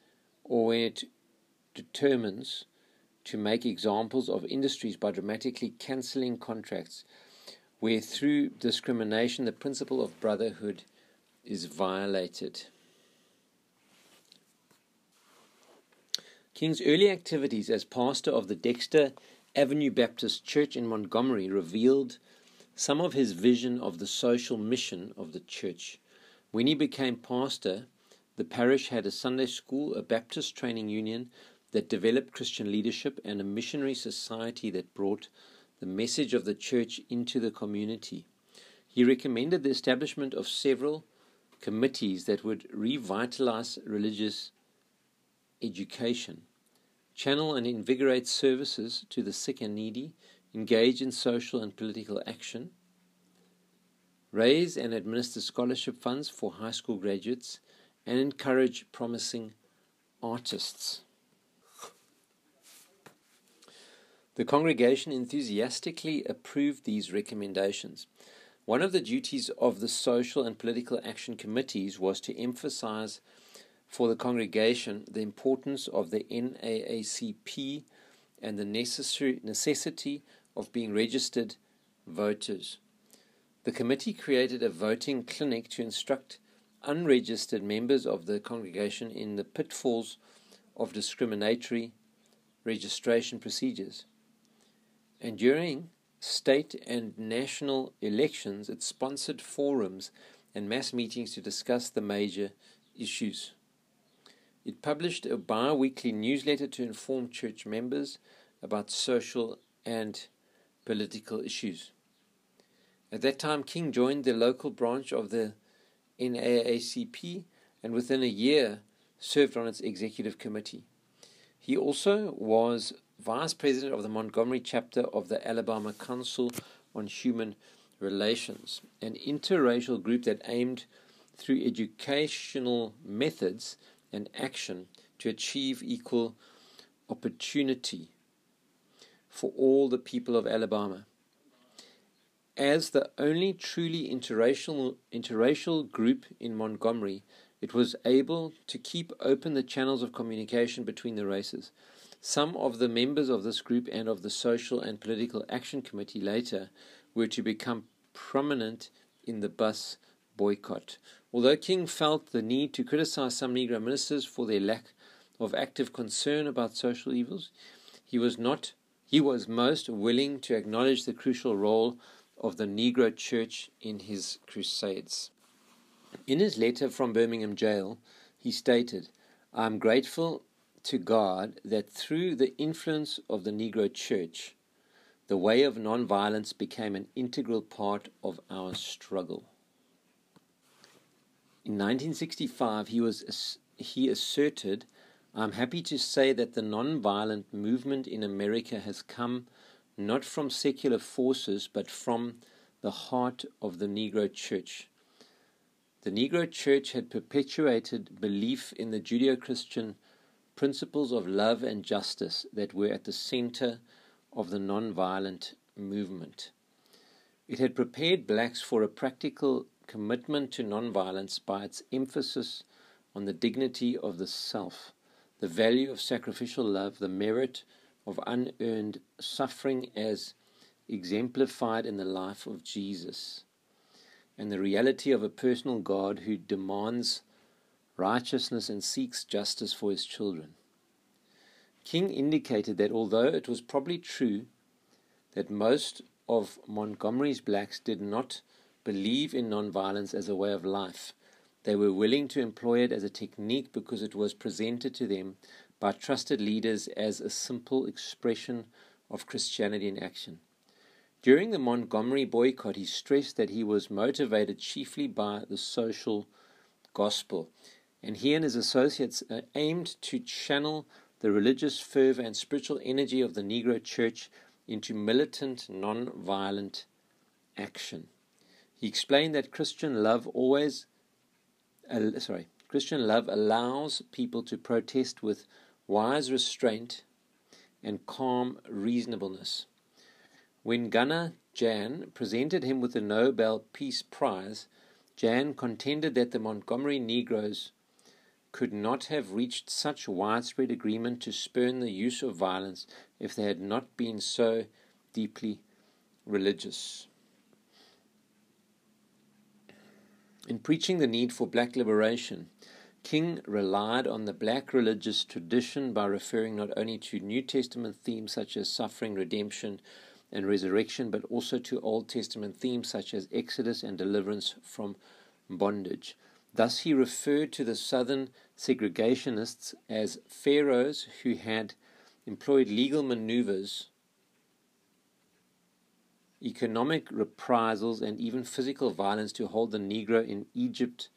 or when it determines to make examples of industries by dramatically cancelling contracts where through discrimination the principle of brotherhood is violated. King's early activities as pastor of the Dexter Avenue Baptist Church in Montgomery revealed some of his vision of the social mission of the church. When he became pastor, the parish had a Sunday school, a Baptist training union that developed Christian leadership, and a missionary society that brought the message of the church into the community. He recommended the establishment of several committees that would revitalize religious education, channel and invigorate services to the sick and needy, engage in social and political action, raise and administer scholarship funds for high school graduates, and encourage promising artists. The congregation enthusiastically approved these recommendations. One of the duties of the Social and Political Action Committees was to emphasize for the congregation the importance of the NAACP and the necessary necessity of being registered voters. The committee created a voting clinic to instruct unregistered members of the congregation in the pitfalls of discriminatory registration procedures. And during state and national elections, it sponsored forums and mass meetings to discuss the major issues. It published a bi weekly newsletter to inform church members about social and political issues. At that time, King joined the local branch of the NAACP and within a year served on its executive committee. He also was vice president of the Montgomery chapter of the Alabama Council on Human Relations, an interracial group that aimed through educational methods and action to achieve equal opportunity for all the people of Alabama. As the only truly interracial, interracial group in Montgomery, it was able to keep open the channels of communication between the races. Some of the members of this group and of the Social and Political Action Committee later were to become prominent in the bus boycott. Although King felt the need to criticize some Negro ministers for their lack of active concern about social evils, he was not he was most willing to acknowledge the crucial role of the Negro Church in his crusades. In his letter from Birmingham jail, he stated, I am grateful to God that through the influence of the Negro Church, the way of nonviolence became an integral part of our struggle. In 1965, he, was, he asserted, I'm happy to say that the nonviolent movement in America has come not from secular forces, but from the heart of the Negro Church. The Negro Church had perpetuated belief in the Judeo Christian principles of love and justice that were at the center of the nonviolent movement. It had prepared blacks for a practical commitment to nonviolence by its emphasis on the dignity of the self, the value of sacrificial love, the merit of unearned suffering as exemplified in the life of Jesus, and the reality of a personal God who demands righteousness and seeks justice for his children. King indicated that although it was probably true that most of Montgomery's blacks did not believe in nonviolence as a way of life, they were willing to employ it as a technique because it was presented to them by trusted leaders as a simple expression of Christianity in action. During the Montgomery boycott, he stressed that he was motivated chiefly by the social gospel, and he and his associates uh, aimed to channel the religious fervor and spiritual energy of the Negro church into militant, non violent action. He explained that Christian love always, uh, sorry, Christian love allows people to protest with wise restraint and calm reasonableness. When Gunnar Jahn presented him with the Nobel Peace Prize, Jahn contended that the Montgomery Negroes could not have reached such widespread agreement to spurn the use of violence if they had not been so deeply religious. In preaching the need for black liberation, King relied on the black religious tradition by referring not only to New Testament themes such as suffering, redemption, and resurrection, but also to Old Testament themes such as Exodus and deliverance from bondage. Thus, he referred to the southern segregationists as pharaohs who had employed legal maneuvers, economic reprisals, and even physical violence to hold the Negro in Egypt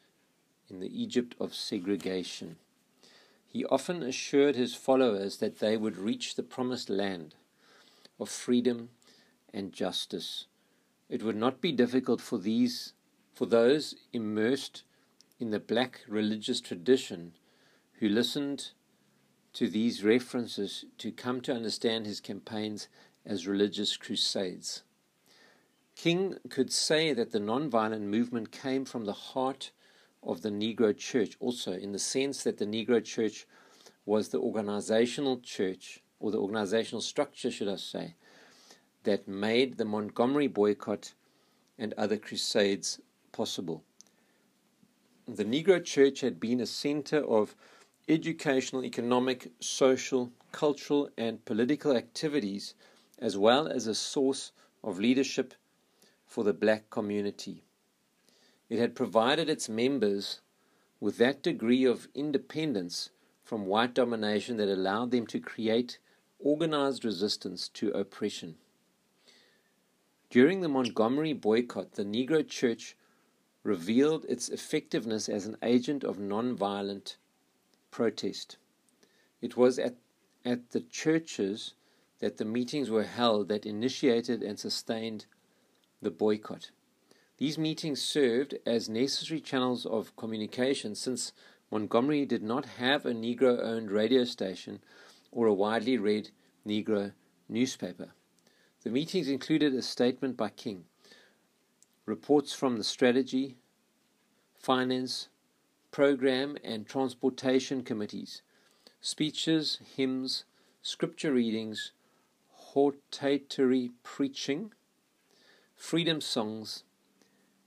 in the Egypt of segregation. He often assured his followers that they would reach the promised land of freedom and justice. It would not be difficult for these for those immersed in the black religious tradition who listened to these references to come to understand his campaigns as religious crusades. King could say that the nonviolent movement came from the heart of the Negro Church also, in the sense that the Negro Church was the organizational church, or the organizational structure, should I say, that made the Montgomery boycott and other crusades possible. The Negro Church had been a center of educational, economic, social, cultural, and political activities, as well as a source of leadership for the black community. It had provided its members with that degree of independence from white domination that allowed them to create organized resistance to oppression. During the Montgomery boycott, the Negro Church revealed its effectiveness as an agent of nonviolent protest. It was at, at the churches that the meetings were held that initiated and sustained the boycott. These meetings served as necessary channels of communication since Montgomery did not have a Negro owned radio station or a widely read Negro newspaper. The meetings included a statement by King, reports from the strategy, finance, program, and transportation committees, speeches, hymns, scripture readings, hortatory preaching, freedom songs,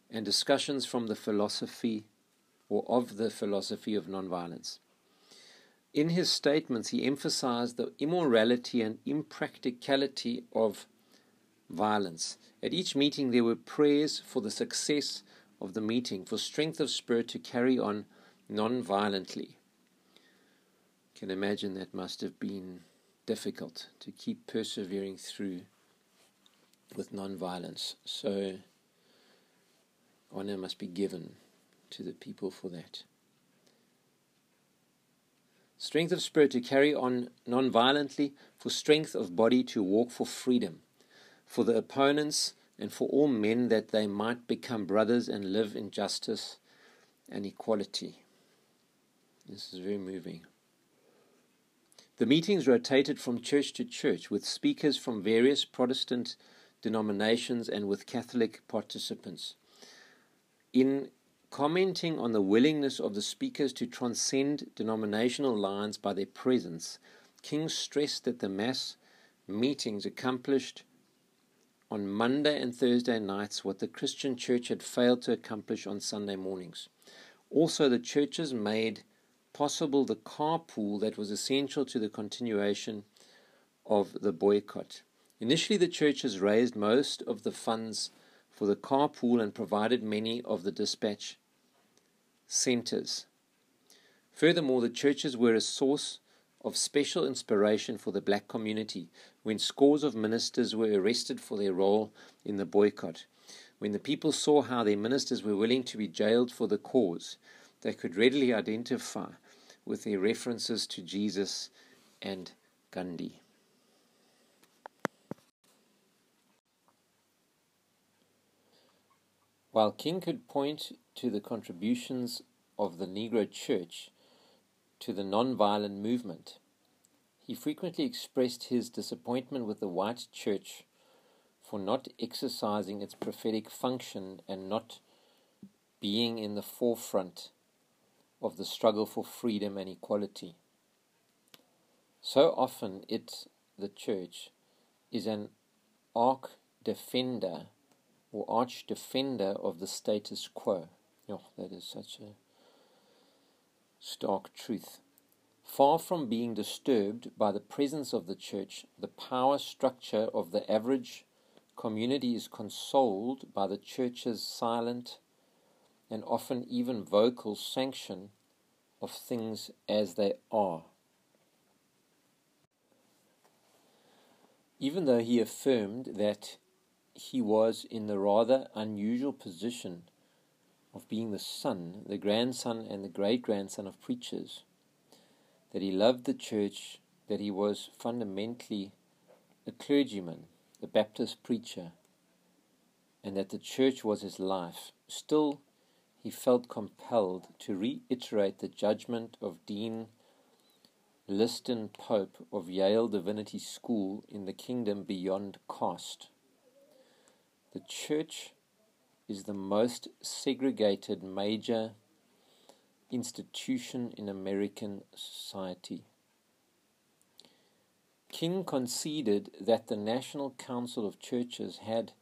and discussions from the philosophy or of the philosophy of nonviolence. In his statements, he emphasized the immorality and impracticality of violence. At each meeting, there were prayers for the success of the meeting, for strength of spirit to carry on non-violently. Can imagine that must have been difficult to keep persevering through with non-violence. So honor must be given to the people for that. Strength of spirit to carry on non-violently, for strength of body to walk for freedom, for the opponents and for all men that they might become brothers and live in justice and equality. This is very moving. The meetings rotated from church to church with speakers from various Protestant denominations and with Catholic participants. In commenting on the willingness of the speakers to transcend denominational lines by their presence, King stressed that the mass meetings accomplished on Monday and Thursday nights what the Christian church had failed to accomplish on Sunday mornings. Also, the churches made possible the carpool that was essential to the continuation of the boycott. Initially, the churches raised most of the funds for the carpool and provided many of the dispatch centers. Furthermore, the churches were a source of special inspiration for the black community when scores of ministers were arrested for their role in the boycott. When the people saw how their ministers were willing to be jailed for the cause, they could readily identify with their references to Jesus and Gandhi. While King could point to the contributions of the Negro Church to the nonviolent movement, he frequently expressed his disappointment with the white church for not exercising its prophetic function and not being in the forefront of the struggle for freedom and equality. So often it, the church, is an arch defender or arch defender of the status quo. Oh, that is such a stark truth. Far from being disturbed by the presence of the church, the power structure of the average community is consoled by the church's silent and often even vocal sanction of things as they are. Even though he affirmed that he was in the rather unusual position of being the son, the grandson, and the great grandson of preachers, that he loved the church, that he was fundamentally a clergyman, a Baptist preacher, and that the church was his life, still he felt compelled to reiterate the judgment of Dean Liston Pope of Yale Divinity School in the kingdom beyond caste. The church is the most segregated major institution in American society. King conceded that the National Council of Churches had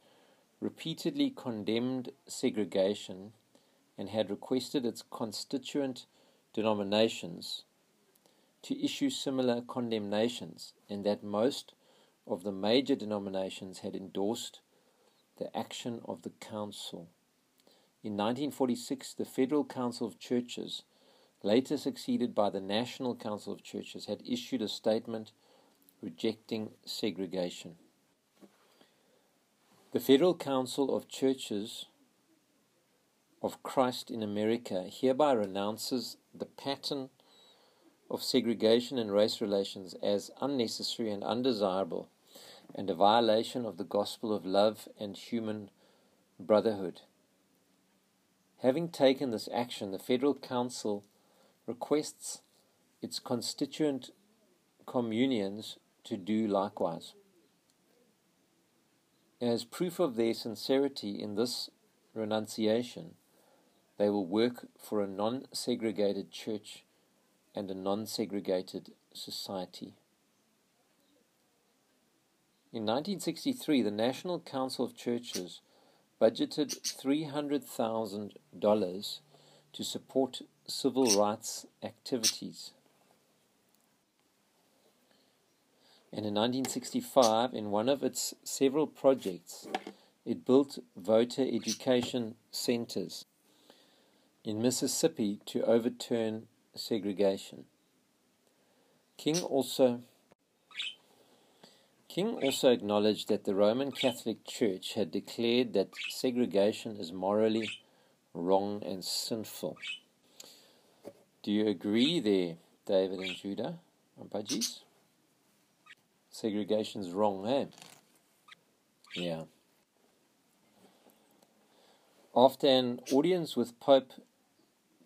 repeatedly condemned segregation and had requested its constituent denominations to issue similar condemnations, and that most of the major denominations had endorsed the action of the Council. In 1946, the Federal Council of Churches, later succeeded by the National Council of Churches, had issued a statement rejecting segregation. The Federal Council of Churches of Christ in America hereby renounces the pattern of segregation and race relations as unnecessary and undesirable and a violation of the gospel of love and human brotherhood. Having taken this action, the Federal Council requests its constituent communions to do likewise. As proof of their sincerity in this renunciation, they will work for a non segregated church and a non segregated society. In 1963, the National Council of Churches budgeted $300,000 to support civil rights activities. And in 1965, in one of its several projects, it built voter education centers in Mississippi to overturn segregation. King also King also acknowledged that the Roman Catholic Church had declared that segregation is morally wrong and sinful. Do you agree there, David and Judah? Budgies? Segregation's wrong, eh? Yeah. After an audience with Pope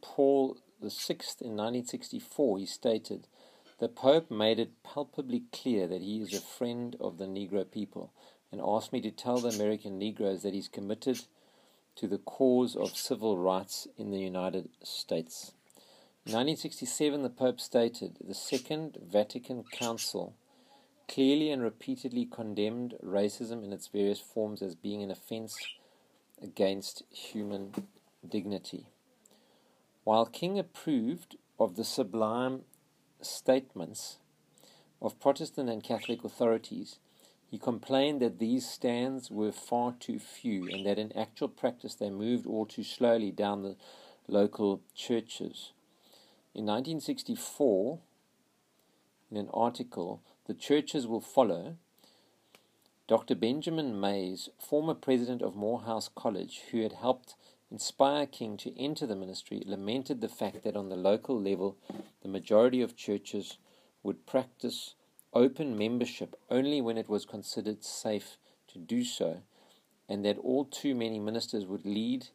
Paul VI in 1964, he stated, the Pope made it palpably clear that he is a friend of the Negro people and asked me to tell the American Negroes that he's committed to the cause of civil rights in the United States. In 1967, the Pope stated the Second Vatican Council clearly and repeatedly condemned racism in its various forms as being an offense against human dignity. While King approved of the sublime statements of Protestant and Catholic authorities, he complained that these stands were far too few and that in actual practice they moved all too slowly down the local churches. In 1964, in an article, The Churches Will Follow, Dr. Benjamin Mays, former president of Morehouse College, who had helped inspire King to enter the ministry, lamented the fact that on the local level, the majority of churches would practice open membership only when it was considered safe to do so, and that all too many ministers would lead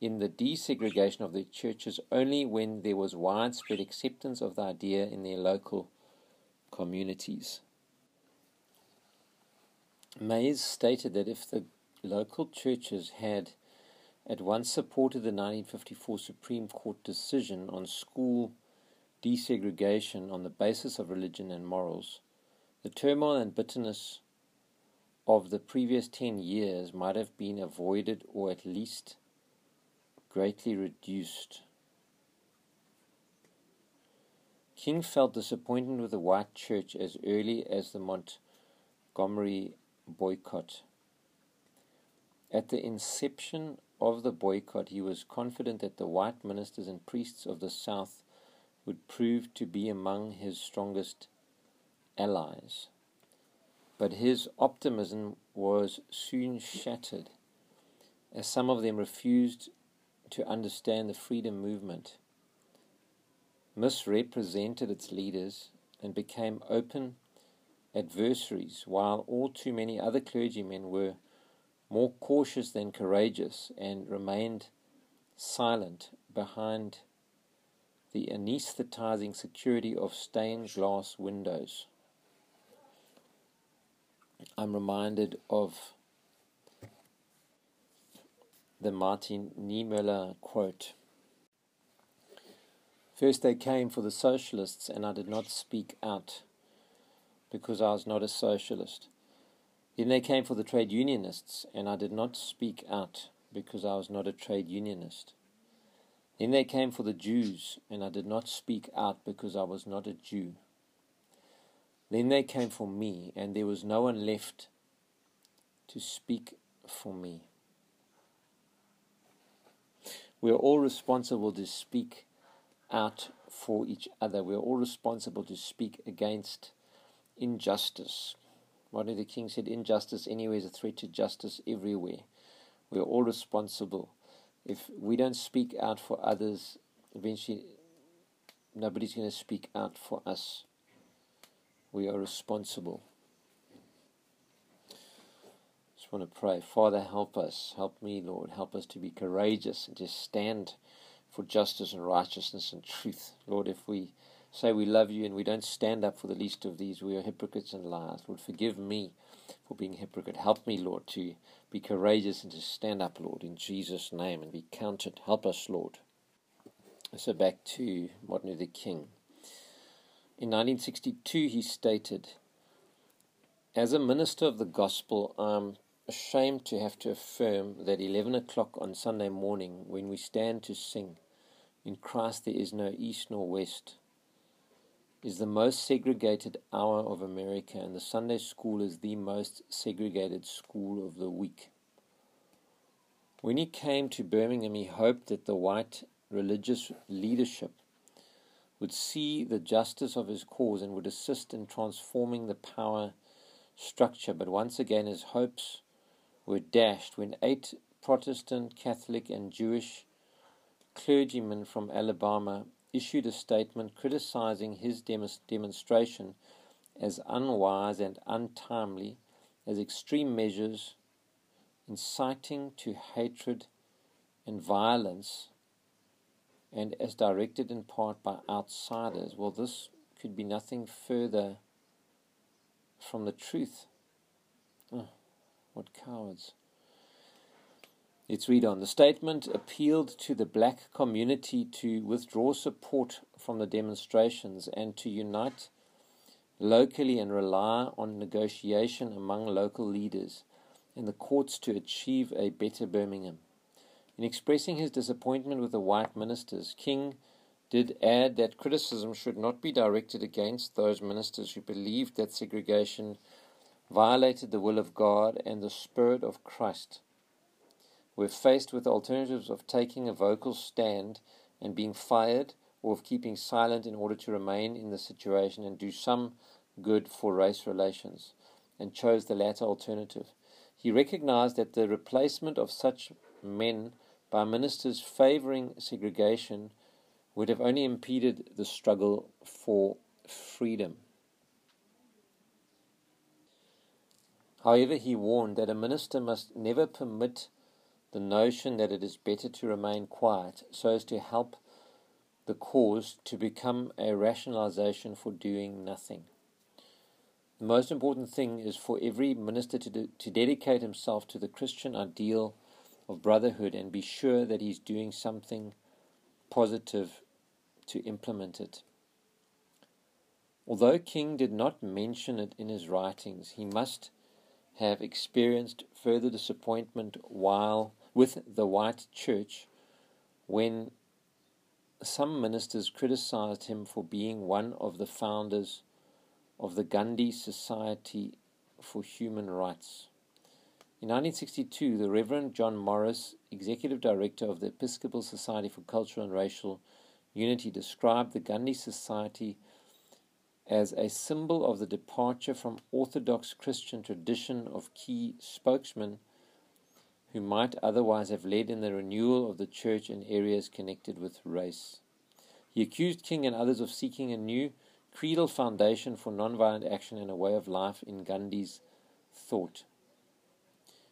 in the desegregation of the churches only when there was widespread acceptance of the idea in their local communities. Mays stated that if the local churches had at once supported the 1954 Supreme Court decision on school desegregation on the basis of religion and morals, the turmoil and bitterness of the previous 10 years might have been avoided or at least greatly reduced. King felt disappointed with the white church as early as the Montgomery boycott. At the inception of the boycott, he was confident that the white ministers and priests of the South would prove to be among his strongest allies. But his optimism was soon shattered, as some of them refused to understand the freedom movement, misrepresented its leaders, and became open adversaries, while all too many other clergymen were more cautious than courageous and remained silent behind the anesthetizing security of stained glass windows. I'm reminded of the Martin Niemöller quote. First they came for the socialists, and I did not speak out because I was not a socialist. Then they came for the trade unionists, and I did not speak out because I was not a trade unionist. Then they came for the Jews, and I did not speak out because I was not a Jew. Then they came for me, and there was no one left to speak for me. We are all responsible to speak out for each other. We are all responsible to speak against injustice. Martin the King said, Injustice anywhere is a threat to justice everywhere. We are all responsible. If we don't speak out for others, eventually nobody's going to speak out for us. We are responsible just want to pray. Father, help us. Help me, Lord. Help us to be courageous and to stand for justice and righteousness and truth. Lord, if we say we love you and we don't stand up for the least of these, we are hypocrites and liars. Lord, forgive me for being a hypocrite. Help me, Lord, to be courageous and to stand up, Lord, in Jesus' name and be counted. Help us, Lord. So back to Martin Luther King. In 1962, he stated, As a minister of the gospel, I'm ashamed to have to affirm that 11 o'clock on Sunday morning, when we stand to sing, In Christ there is no east nor west, is the most segregated hour of America, and the Sunday school is the most segregated school of the week. When he came to Birmingham, he hoped that the white religious leadership would see the justice of his cause and would assist in transforming the power structure. But once again, his hopes were dashed when eight Protestant, Catholic, and Jewish clergymen from Alabama issued a statement criticizing his demonstration as unwise and untimely, as extreme measures inciting to hatred and violence, and as directed in part by outsiders. Well, this could be nothing further from the truth. Oh. What cowards. Let's read on. The statement appealed to the black community to withdraw support from the demonstrations and to unite locally and rely on negotiation among local leaders and the courts to achieve a better Birmingham. In expressing his disappointment with the white ministers, King did add that criticism should not be directed against those ministers who believed that segregation violated the will of God and the Spirit of Christ. Were faced with alternatives of taking a vocal stand and being fired, or of keeping silent in order to remain in the situation and do some good for race relations, and chose the latter alternative. He recognized that the replacement of such men by ministers favoring segregation would have only impeded the struggle for freedom. However, he warned that a minister must never permit the notion that it is better to remain quiet so as to help the cause to become a rationalization for doing nothing. The most important thing is for every minister to, de- to dedicate himself to the Christian ideal of brotherhood and be sure that he's doing something positive to implement it. Although King did not mention it in his writings, he must have experienced further disappointment while with the white church when some ministers criticized him for being one of the founders of the Gandhi Society for Human Rights. In 1962, the Reverend John Morris, Executive Director of the Episcopal Society for Cultural and Racial Unity described the Gandhi Society as a symbol of the departure from Orthodox Christian tradition of key spokesmen who might otherwise have led in the renewal of the church in areas connected with race. He accused King and others of seeking a new creedal foundation for nonviolent action and a way of life in Gandhi's thought.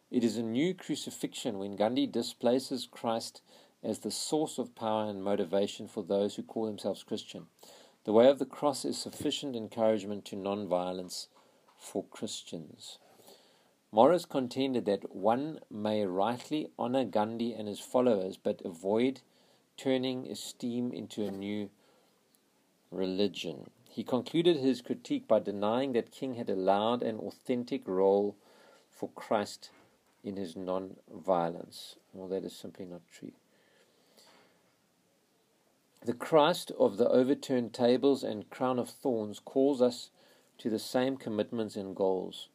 It is a new crucifixion when Gandhi displaces Christ as the source of power and motivation for those who call themselves Christian. The way of the cross is sufficient encouragement to non-violence for Christians. Morris contended that one may rightly honor Gandhi and his followers, but avoid turning esteem into a new religion. He concluded his critique by denying that King had allowed an authentic role for Christ in his non violence. Well, that is simply not true. The Christ of the overturned tables and crown of thorns calls us to the same commitments and goals.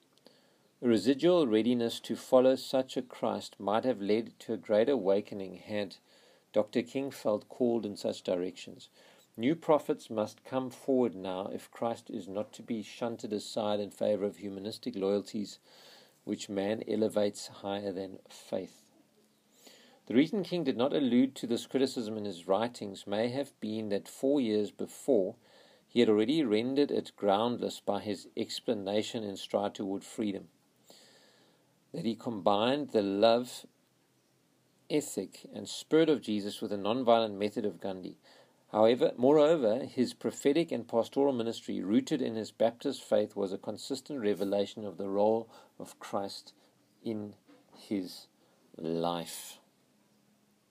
A residual readiness to follow such a Christ might have led to a great awakening had Dr. King felt called in such directions. New prophets must come forward now if Christ is not to be shunted aside in favor of humanistic loyalties which man elevates higher than faith. The reason King did not allude to this criticism in his writings may have been that four years before he had already rendered it groundless by his explanation in Stride Toward Freedom. That he combined the love, ethic, and spirit of Jesus with a nonviolent method of Gandhi. However, moreover, his prophetic and pastoral ministry, rooted in his Baptist faith, was a consistent revelation of the role of Christ in his life.